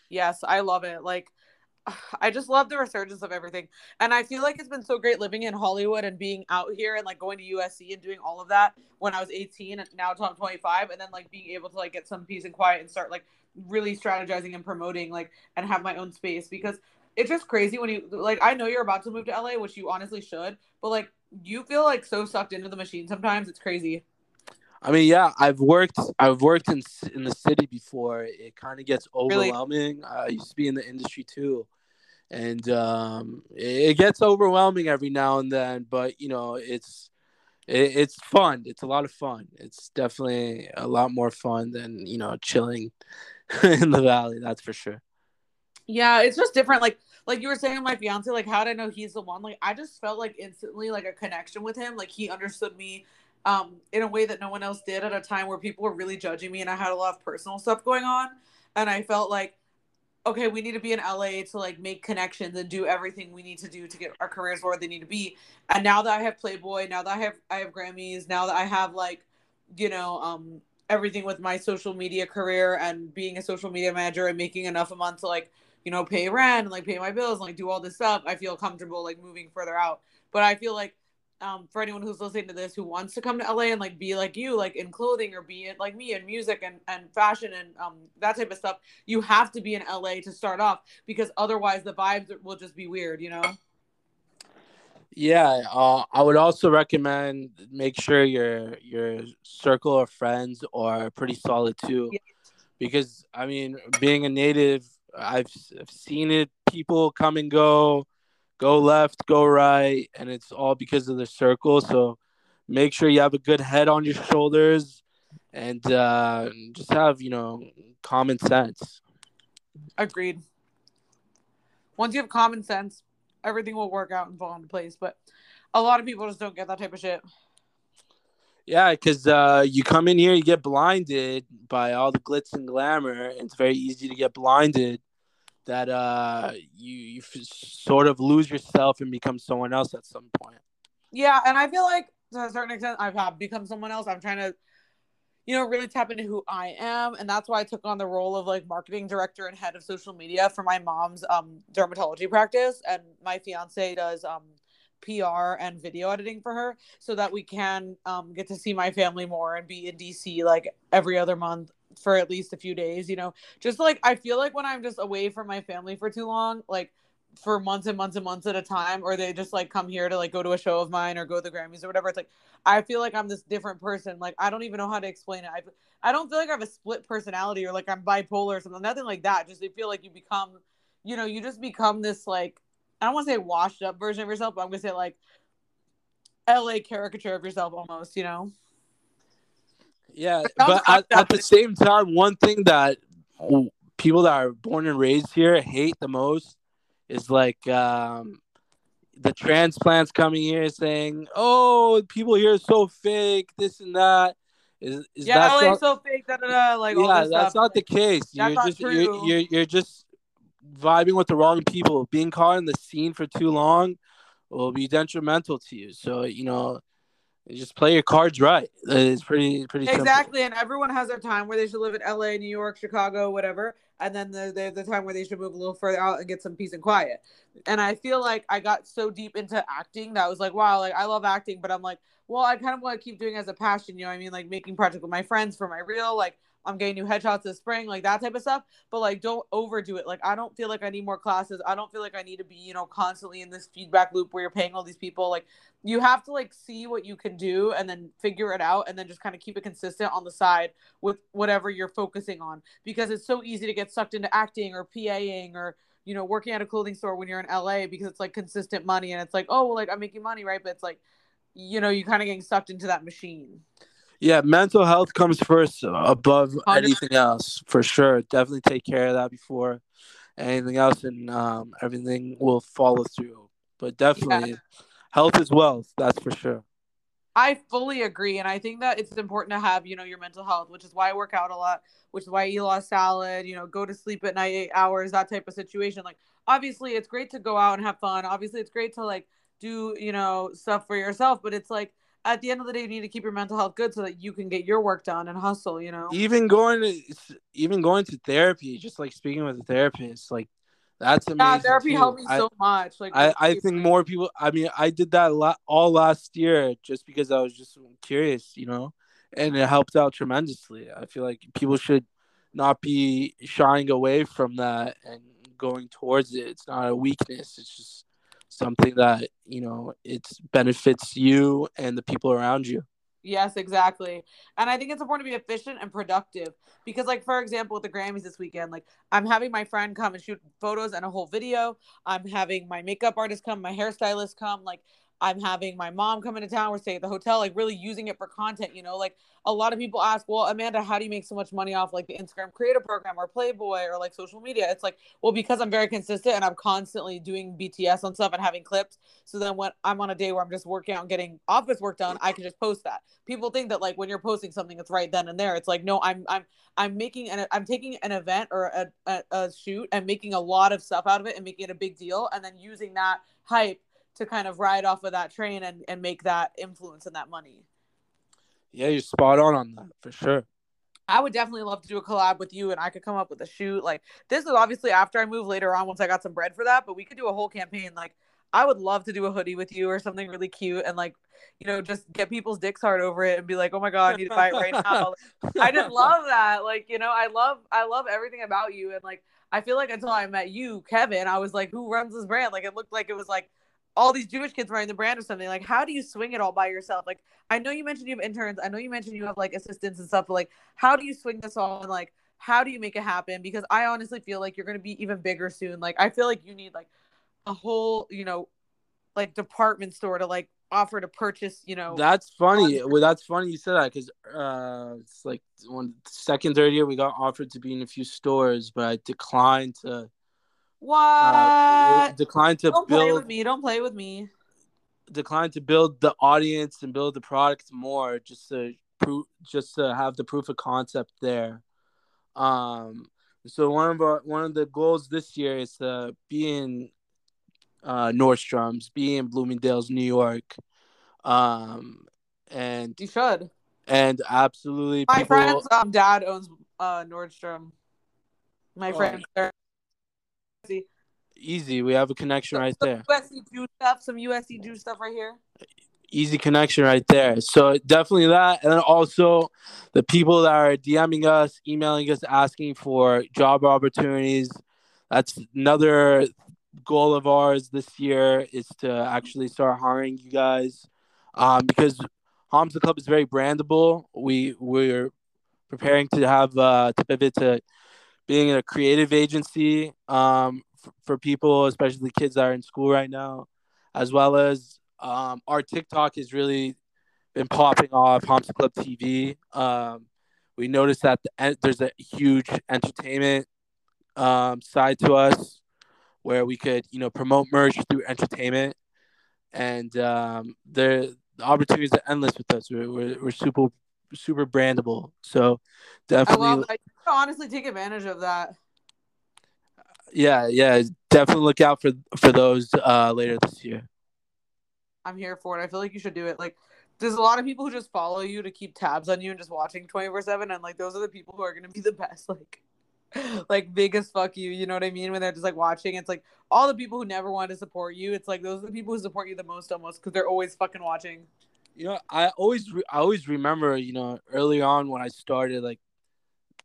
S1: Yes, I love it. Like, I just love the resurgence of everything, and I feel like it's been so great living in Hollywood and being out here and like going to USC and doing all of that when I was 18 and now I'm 25, and then like being able to like get some peace and quiet and start like really strategizing and promoting like and have my own space because it's just crazy when you like I know you're about to move to LA, which you honestly should, but like you feel like so sucked into the machine sometimes. It's crazy.
S2: I mean, yeah, I've worked. I've worked in in the city before. It kind of gets overwhelming. Really? I used to be in the industry too, and um, it, it, gets overwhelming every now and then. But you know, it's it, it's fun. It's a lot of fun. It's definitely a lot more fun than you know chilling in the valley. That's for sure.
S1: Yeah, it's just different. Like like you were saying, my fiance, like how did I know he's the one? Like I just felt like instantly like a connection with him. Like he understood me um in a way that no one else did at a time where people were really judging me and I had a lot of personal stuff going on. And I felt like, okay, we need to be in LA to like make connections and do everything we need to do to get our careers where they need to be. And now that I have Playboy, now that I have I have Grammys, now that I have like you know, um, everything with my social media career and being a social media manager and making enough a month to like, you know, pay rent and like pay my bills and like do all this stuff, I feel comfortable like moving further out. But I feel like um, for anyone who's listening to this who wants to come to LA and like be like you, like in clothing or be it like me in music and, and fashion and um, that type of stuff, you have to be in LA to start off because otherwise the vibes will just be weird, you know?
S2: Yeah, uh, I would also recommend make sure your your circle of friends are pretty solid too, yeah. because I mean, being a native, I've, I've seen it. People come and go, go left, go right, and it's all because of the circle. So make sure you have a good head on your shoulders, and uh, just have you know common sense.
S1: Agreed. Once you have common sense, everything will work out and fall into place. But a lot of people just don't get that type of shit.
S2: Yeah, because uh, you come in here, you get blinded by all the glitz and glamour, and it's very easy to get blinded. That uh, you you sort of lose yourself and become someone else at some point.
S1: Yeah, and I feel like to a certain extent, I've become someone else. I'm trying to you know, really tap into who I am. And that's why I took on the role of like marketing director and head of social media for my mom's um, dermatology practice. And my fiance does um, PR and video editing for her so that we can um, get to see my family more and be in DC like every other month for at least a few days, you know. Just like I feel like when I'm just away from my family for too long, like for months and months and months at a time or they just like come here to like go to a show of mine or go to the grammys or whatever it's like i feel like i'm this different person. Like i don't even know how to explain it. I, I don't feel like i have a split personality or like i'm bipolar or something nothing like that. Just I feel like you become you know you just become this like i don't want to say washed up version of yourself but i'm gonna say like la caricature of yourself almost you know
S2: yeah but at, at the same time one thing that people that are born and raised here hate the most is like um, the transplants coming here saying, "Oh, people here are so fake, this and that." Is, is
S1: yeah, that not, so fake. Da, da, da, like
S2: yeah, that's
S1: stuff.
S2: not the case. That's you're just you're, you're you're just vibing with the wrong people. Being caught in the scene for too long will be detrimental to you. So you know, just play your cards right. Uh, it's pretty pretty
S1: exactly.
S2: Simple.
S1: And everyone has their time where they should live in L.A., New York, Chicago, whatever and then the, the, the time where they should move a little further out and get some peace and quiet. And I feel like I got so deep into acting that I was like, wow, like I love acting, but I'm like, well, I kind of want to keep doing as a passion, you know I mean? Like making projects with my friends for my real, like I'm getting new headshots this spring, like that type of stuff. But like, don't overdo it. Like, I don't feel like I need more classes. I don't feel like I need to be, you know, constantly in this feedback loop where you're paying all these people. Like, you have to like see what you can do and then figure it out and then just kind of keep it consistent on the side with whatever you're focusing on because it's so easy to get sucked into acting or PAing or you know working at a clothing store when you're in LA because it's like consistent money and it's like oh well, like I'm making money right but it's like you know you kind of getting sucked into that machine.
S2: Yeah, mental health comes first above 100. anything else for sure. Definitely take care of that before anything else, and um, everything will follow through. But definitely, yeah. health is wealth. That's for sure.
S1: I fully agree, and I think that it's important to have you know your mental health, which is why I work out a lot, which is why I eat a lot of salad. You know, go to sleep at night eight hours, that type of situation. Like, obviously, it's great to go out and have fun. Obviously, it's great to like do you know stuff for yourself, but it's like at the end of the day, you need to keep your mental health good so that you can get your work done and hustle. You know,
S2: even going to even going to therapy, just like speaking with a therapist, like that's amazing.
S1: Yeah, therapy too. helped me I, so much. Like
S2: I, I think more people. I mean, I did that la- all last year just because I was just curious, you know, and it helped out tremendously. I feel like people should not be shying away from that and going towards it. It's not a weakness. It's just something that you know it benefits you and the people around you.
S1: Yes exactly. And i think it's important to be efficient and productive because like for example with the grammys this weekend like i'm having my friend come and shoot photos and a whole video. I'm having my makeup artist come my hairstylist come like I'm having my mom come into town. We're staying at the hotel, like really using it for content. You know, like a lot of people ask, well, Amanda, how do you make so much money off like the Instagram creator program or Playboy or like social media? It's like, well, because I'm very consistent and I'm constantly doing BTS on stuff and having clips. So then when I'm on a day where I'm just working out and getting office work done, I can just post that. People think that like when you're posting something, it's right then and there. It's like, no, I'm I'm I'm making an I'm taking an event or a, a, a shoot and making a lot of stuff out of it and making it a big deal and then using that hype to kind of ride off of that train and, and make that influence and that money.
S2: Yeah, you're spot on on that for sure.
S1: I would definitely love to do a collab with you and I could come up with a shoot. Like this is obviously after I move later on once I got some bread for that, but we could do a whole campaign. Like I would love to do a hoodie with you or something really cute and like, you know, just get people's dicks hard over it and be like, oh my God, I need to buy it right now. I just love that. Like, you know, I love I love everything about you. And like I feel like until I met you, Kevin, I was like, who runs this brand? Like it looked like it was like all these Jewish kids running the brand or something. Like, how do you swing it all by yourself? Like, I know you mentioned you have interns. I know you mentioned you have like assistants and stuff, but like, how do you swing this all and like, how do you make it happen? Because I honestly feel like you're gonna be even bigger soon. Like, I feel like you need like a whole, you know, like department store to like offer to purchase. You know,
S2: that's funny. Well, that's funny you said that because uh, it's like one second, third year we got offered to be in a few stores, but I declined to
S1: what? Uh,
S2: decline to
S1: Don't
S2: build.
S1: play with me. Don't play with me.
S2: Decline to build the audience and build the product more, just to prove, just to have the proof of concept there. Um, so one of our one of the goals this year is to be in uh, Nordstrom's, be in Bloomingdale's, New York, um, and
S1: you should.
S2: And absolutely,
S1: my people... friend's um, dad owns uh, Nordstrom. My oh. friend
S2: Easy. We have a connection right there.
S1: USC Jew stuff, some USC Jew stuff right here.
S2: Easy connection right there. So definitely that, and then also the people that are DMing us, emailing us, asking for job opportunities. That's another goal of ours this year is to actually start hiring you guys, um, because Hamsa Club is very brandable. We we're preparing to have uh, to pivot to being a creative agency um, for, for people, especially kids that are in school right now, as well as um, our TikTok has really been popping off. Hamsa Club TV. Um, we noticed that the, there's a huge entertainment um, side to us where we could, you know, promote merch through entertainment, and um, the, the opportunities are endless with us. We're, we're, we're super super brandable. So definitely, I love
S1: that. honestly take advantage of that.
S2: Yeah, yeah, definitely look out for for those uh, later this year.
S1: I'm here for it. I feel like you should do it. Like, there's a lot of people who just follow you to keep tabs on you and just watching 24 seven, and like those are the people who are gonna be the best. Like. like big as fuck you, you know what I mean? When they're just like watching, it's like all the people who never want to support you. It's like those are the people who support you the most, almost because they're always fucking watching
S2: you know, I always re- I always remember, you know, early on when I started, like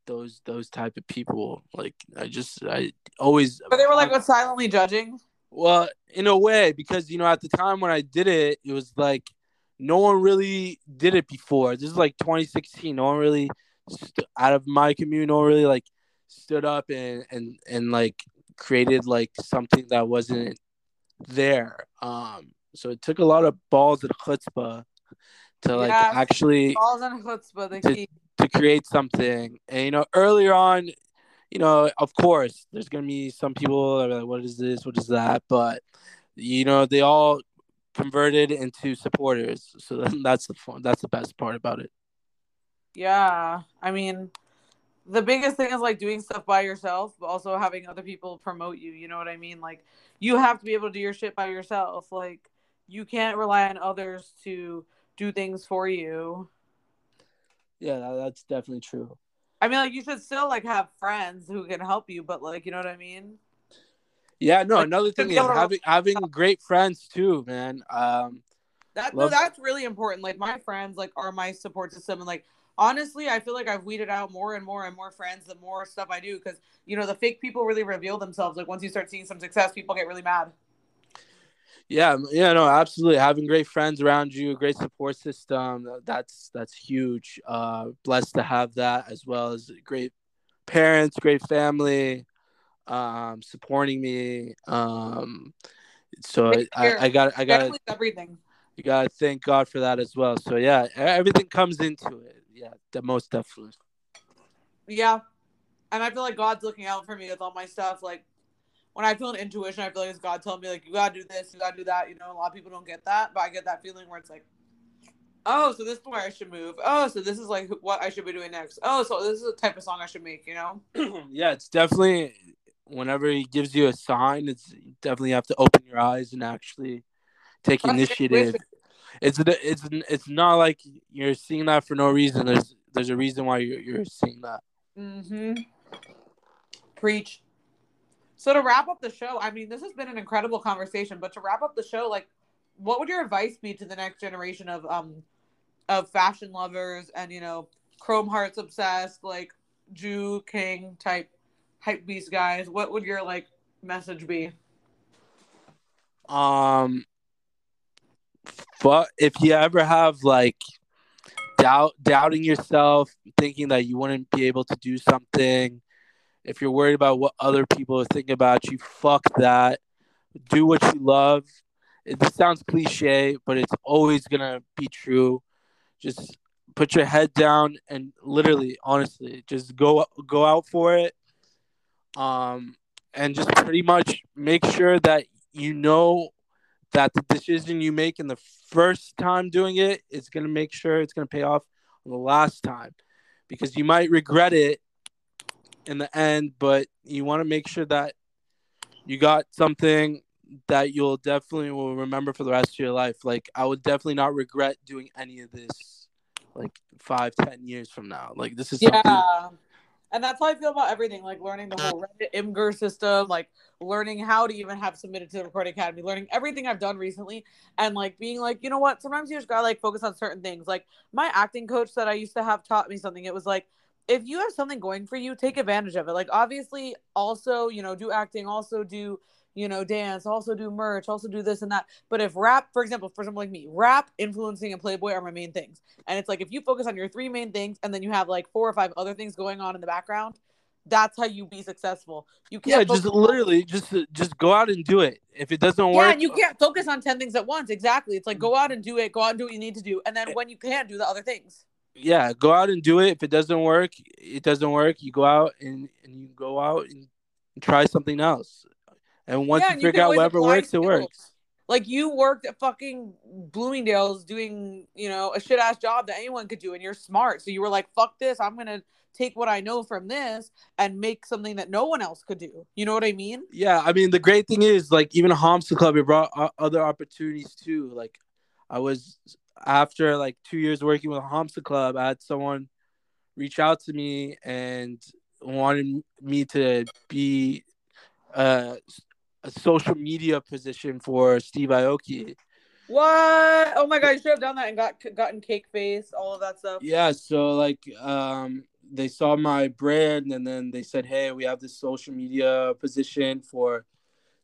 S2: those those type of people. Like I just I always.
S1: But they were like what silently judging.
S2: Well, in a way, because you know, at the time when I did it, it was like no one really did it before. This is like 2016. No one really st- out of my community, no one really like stood up and and and like created like something that wasn't there. Um, so it took a lot of balls and chutzpah to like actually balls and chutzpah the to, to create something. And you know, earlier on, you know, of course, there's gonna be some people that are like, "What is this? What is that?" But you know, they all converted into supporters. So that's the fun. That's the best part about it.
S1: Yeah, I mean, the biggest thing is like doing stuff by yourself, but also having other people promote you. You know what I mean? Like, you have to be able to do your shit by yourself. Like, you can't rely on others to do things for you.
S2: Yeah, that's definitely true.
S1: I mean, like you should still like have friends who can help you, but like you know what I mean.
S2: Yeah, no. Like, another thing is having having great friends too, man. Um,
S1: that no, that's really important. Like my friends, like are my support system, and like honestly, I feel like I've weeded out more and more and more friends the more stuff I do because you know the fake people really reveal themselves. Like once you start seeing some success, people get really mad.
S2: Yeah, yeah, no, absolutely. Having great friends around you, great support system, that's that's huge. Uh, blessed to have that as well as great parents, great family, um, supporting me. Um, so I, I got I got
S1: everything.
S2: You gotta thank God for that as well. So yeah, everything comes into it. Yeah, the most definitely.
S1: Yeah, and I feel like God's looking out for me with all my stuff. Like when I feel an intuition, I feel like it's God telling me like you gotta do this, you gotta do that. You know, a lot of people don't get that, but I get that feeling where it's like, oh, so this is where I should move. Oh, so this is like what I should be doing next. Oh, so this is the type of song I should make. You know?
S2: yeah, it's definitely whenever he gives you a sign, it's definitely have to open your eyes and actually take initiative. it's it's it's not like you're seeing that for no reason. There's there's a reason why you're you're seeing that.
S1: Mm-hmm. Preach. So to wrap up the show, I mean, this has been an incredible conversation. But to wrap up the show, like, what would your advice be to the next generation of um of fashion lovers and you know chrome hearts obsessed like Jew King type hype beast guys? What would your like message be?
S2: Um, but if you ever have like doubt doubting yourself, thinking that you wouldn't be able to do something, if you're worried about what other people are thinking about you, fuck that. Do what you love. It, sounds cliche, but it's always gonna be true. Just put your head down and literally, honestly, just go go out for it. Um, and just pretty much make sure that you know that the decision you make in the first time doing it is going to make sure it's going to pay off the last time because you might regret it in the end but you want to make sure that you got something that you'll definitely will remember for the rest of your life like i would definitely not regret doing any of this like five ten years from now like this is
S1: yeah something and that's how I feel about everything, like learning the whole Reddit Imgur system, like learning how to even have submitted to the Recording Academy, learning everything I've done recently, and like being like, you know what? Sometimes you just gotta like focus on certain things. Like my acting coach that I used to have taught me something. It was like, if you have something going for you, take advantage of it. Like obviously, also you know, do acting, also do you know, dance, also do merch, also do this and that. But if rap, for example, for someone like me, rap, influencing, and Playboy are my main things. And it's like if you focus on your three main things and then you have like four or five other things going on in the background, that's how you be successful. You
S2: can't yeah, just literally just just go out and do it. If it doesn't work,
S1: yeah, and you can't focus on ten things at once. Exactly. It's like go out and do it. Go out and do what you need to do, and then when you can't do the other things.
S2: Yeah, go out and do it. If it doesn't work, it doesn't work. You go out and and you go out and try something else. And once yeah, you figure out whatever works, skills. it works.
S1: Like you worked at fucking Bloomingdale's doing, you know, a shit ass job that anyone could do, and you're smart. So you were like, fuck this, I'm gonna take what I know from this and make something that no one else could do. You know what I mean?
S2: Yeah, I mean the great thing is like even Hamsa Club it brought other opportunities too. Like I was after like two years working with Hamsa Club, I had someone reach out to me and wanted me to be uh, a social media position for Steve Aoki.
S1: What? Oh my god, you should have done that and got gotten cake face, all of that stuff.
S2: Yeah, so like um they saw my brand and then they said, Hey, we have this social media position for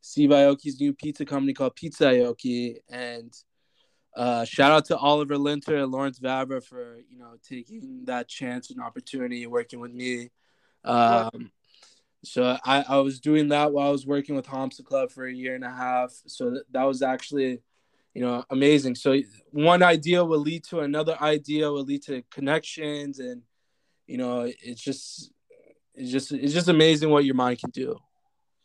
S2: Steve Aoki's new pizza company called Pizzaoki. And uh, shout out to Oliver Linter and Lawrence Vavra for, you know, taking that chance and opportunity working with me. Um, so I, I was doing that while I was working with Hamsa Club for a year and a half. So that, that was actually, you know, amazing. So one idea will lead to another idea, will lead to connections, and you know, it's just, it's just, it's just amazing what your mind can do.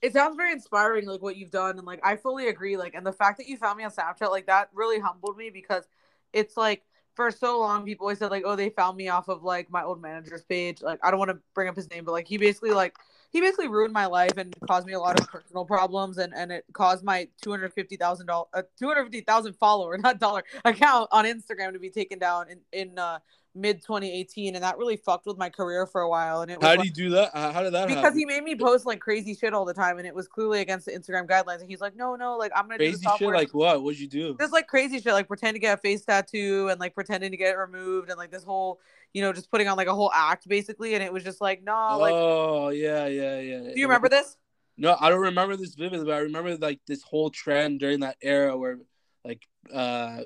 S1: It sounds very inspiring, like what you've done, and like I fully agree. Like, and the fact that you found me on Snapchat, like that, really humbled me because it's like for so long people always said like, oh, they found me off of like my old manager's page. Like, I don't want to bring up his name, but like he basically like he basically ruined my life and caused me a lot of personal problems and and it caused my two hundred fifty thousand dollar uh, two hundred fifty thousand follower not dollar account on Instagram to be taken down in in uh, mid 2018 and that really fucked with my career for a while and it was
S2: how did you do that? How did that
S1: because
S2: happen?
S1: he made me post like crazy shit all the time and it was clearly against the instagram guidelines and he's like no no like i'm gonna do
S2: crazy shit? like what? What'd you do?
S1: Just like crazy shit like pretend to get a face tattoo and like pretending to get it removed and like this whole you know just putting on like a whole act basically and it was just like no like
S2: oh yeah yeah yeah.
S1: Do you remember this?
S2: No i don't remember this vividly but i remember like this whole trend during that era where like uh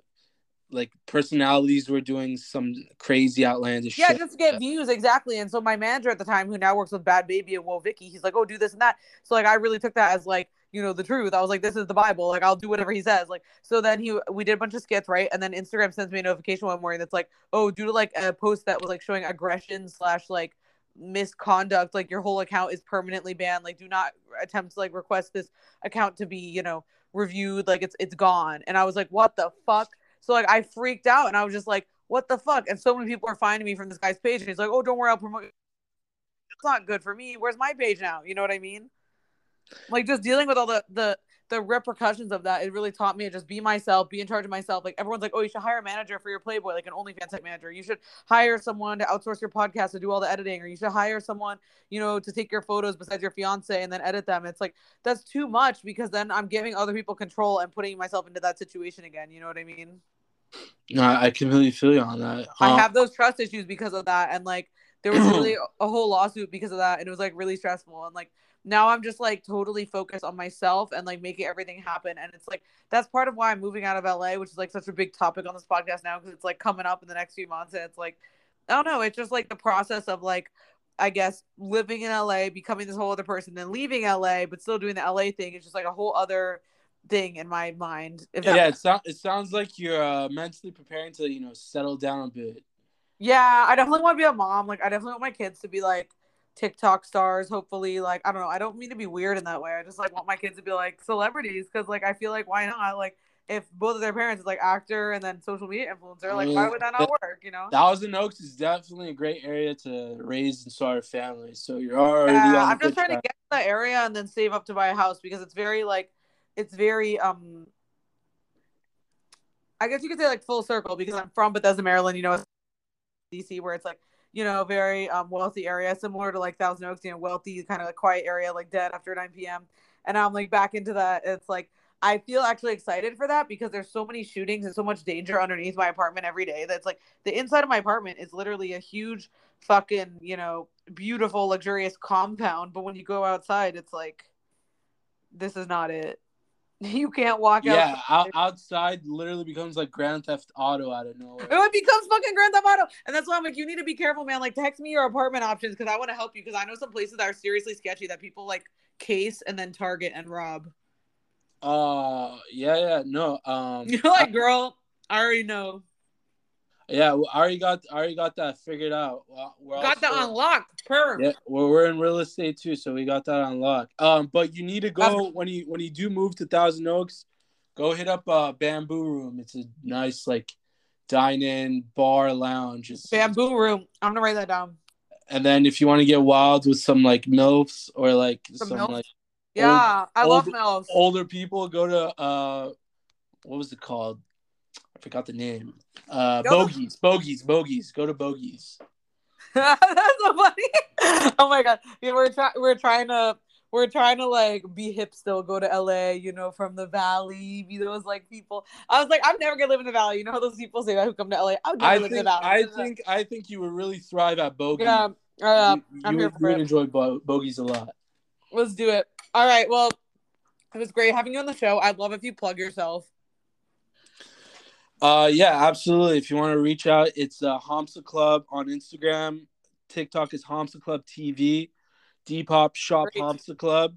S2: like personalities were doing some crazy outlandish
S1: yeah
S2: shit.
S1: just to get views exactly and so my manager at the time who now works with Bhad Bhabie and Woah Vicky he's like oh do this and that. So like I really took that as like you know the truth. I was like this is the Bible like I'll do whatever he says. Like so then he we did a bunch of skits right? And then Instagram sends me a notification one morning that's like oh due to like a post that was like showing aggression slash like misconduct like your whole account is permanently banned like do not attempt to like request this account to be you know reviewed like it's it's gone. And I was like what the fuck so like I freaked out and I was just like, what the fuck? And so many people are finding me from this guy's page. And he's like, oh, don't worry, I'll promote. It's not good for me. Where's my page now? You know what I mean? Like just dealing with all the the the repercussions of that, it really taught me to just be myself, be in charge of myself. Like everyone's like, oh, you should hire a manager for your Playboy, like an OnlyFans type manager. You should hire someone to outsource your podcast to do all the editing, or you should hire someone, you know, to take your photos besides your fiance and then edit them. It's like that's too much because then I'm giving other people control and putting myself into that situation again. You know what I mean?
S2: No, I completely feel you on that.
S1: I um, have those trust issues because of that, and like there was really a whole lawsuit because of that, and it was like really stressful. And like now I'm just like totally focused on myself and like making everything happen. And it's like that's part of why I'm moving out of LA, which is like such a big topic on this podcast now because it's like coming up in the next few months, and it's like I don't know, it's just like the process of like I guess living in LA, becoming this whole other person, then leaving LA, but still doing the LA thing. It's just like a whole other thing in my mind.
S2: If yeah, it, so- it sounds like you're uh, mentally preparing to, you know, settle down a bit.
S1: Yeah, I definitely want to be a mom. Like, I definitely want my kids to be like TikTok stars. Hopefully, like, I don't know. I don't mean to be weird in that way. I just like want my kids to be like celebrities because, like, I feel like why not? Like, if both of their parents is like actor and then social media influencer, like, why would that not work? You know,
S2: Thousand Oaks is definitely a great area to raise and start a family. So you're already.
S1: Yeah, I'm just trying track. to get to the area and then save up to buy a house because it's very like it's very um I guess you could say like full circle because I'm from Bethesda, Maryland, you know, DC where it's like, you know, very um wealthy area, similar to like Thousand Oaks, you know, wealthy kind of like quiet area, like dead after 9 p.m. And I'm like back into that. It's like I feel actually excited for that because there's so many shootings and so much danger underneath my apartment every day. That's like the inside of my apartment is literally a huge fucking, you know, beautiful, luxurious compound. But when you go outside, it's like this is not it. You can't walk
S2: yeah, outside. Yeah, outside literally becomes like Grand Theft Auto out of nowhere.
S1: It becomes fucking Grand Theft Auto, and that's why I'm like, you need to be careful, man. Like, text me your apartment options because I want to help you because I know some places that are seriously sketchy that people like case and then target and rob.
S2: Uh, yeah, yeah, no. Um,
S1: you're like, girl, I already know.
S2: Yeah, I already got I already got that figured out.
S1: We're got that unlocked. Per.
S2: Yeah, we're, we're in real estate too, so we got that unlocked. Um, but you need to go when you when you do move to Thousand Oaks, go hit up uh Bamboo Room. It's a nice like dine-in bar lounge. It's,
S1: Bamboo Room. I'm gonna write that down.
S2: And then if you want to get wild with some like milfs or like some, some like
S1: yeah, old, I love milfs.
S2: Older people go to uh, what was it called? I forgot the name. Uh, bogeys, to- bogeys, bogeys. Go to Bogies.
S1: That's so funny. oh my god, yeah, we're trying. We're trying to. We're trying to like be hip still, go to LA, you know, from the valley, be those like people. I was like, I'm never gonna live in the valley. You know how those people say that who come to LA? I would never
S2: I
S1: live
S2: think,
S1: in the valley.
S2: I think I think you would really thrive at Bogies.
S1: Yeah, uh,
S2: you, I'm you, here for you would enjoy bo- bogeys a lot.
S1: Let's do it. All right. Well, it was great having you on the show. I'd love if you plug yourself.
S2: Uh, yeah, absolutely. If you want to reach out, it's uh, Hamsa Club on Instagram. TikTok is Hamsa Club TV. Depop Shop Great. Hamsa Club.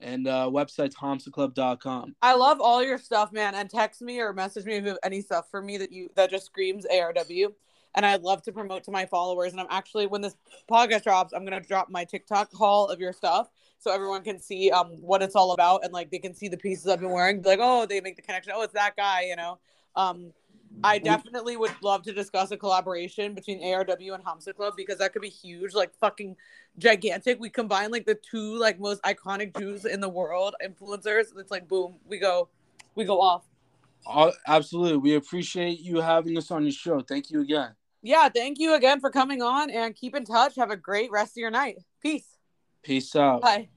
S2: And uh, website's hamsaclub.com.
S1: I love all your stuff, man. And text me or message me if you have any stuff for me that you that just screams ARW. And I'd love to promote to my followers. And I'm actually when this podcast drops, I'm gonna drop my TikTok haul of your stuff so everyone can see um what it's all about and like they can see the pieces I've been wearing. Be like, oh, they make the connection. Oh, it's that guy, you know. Um, I definitely would love to discuss a collaboration between ARW and Hamsa Club because that could be huge, like fucking gigantic. We combine like the two like most iconic Jews in the world influencers. It's like boom, we go, we go off.
S2: Absolutely, we appreciate you having us on your show. Thank you again.
S1: Yeah, thank you again for coming on and keep in touch. Have a great rest of your night. Peace.
S2: Peace out.
S1: Bye.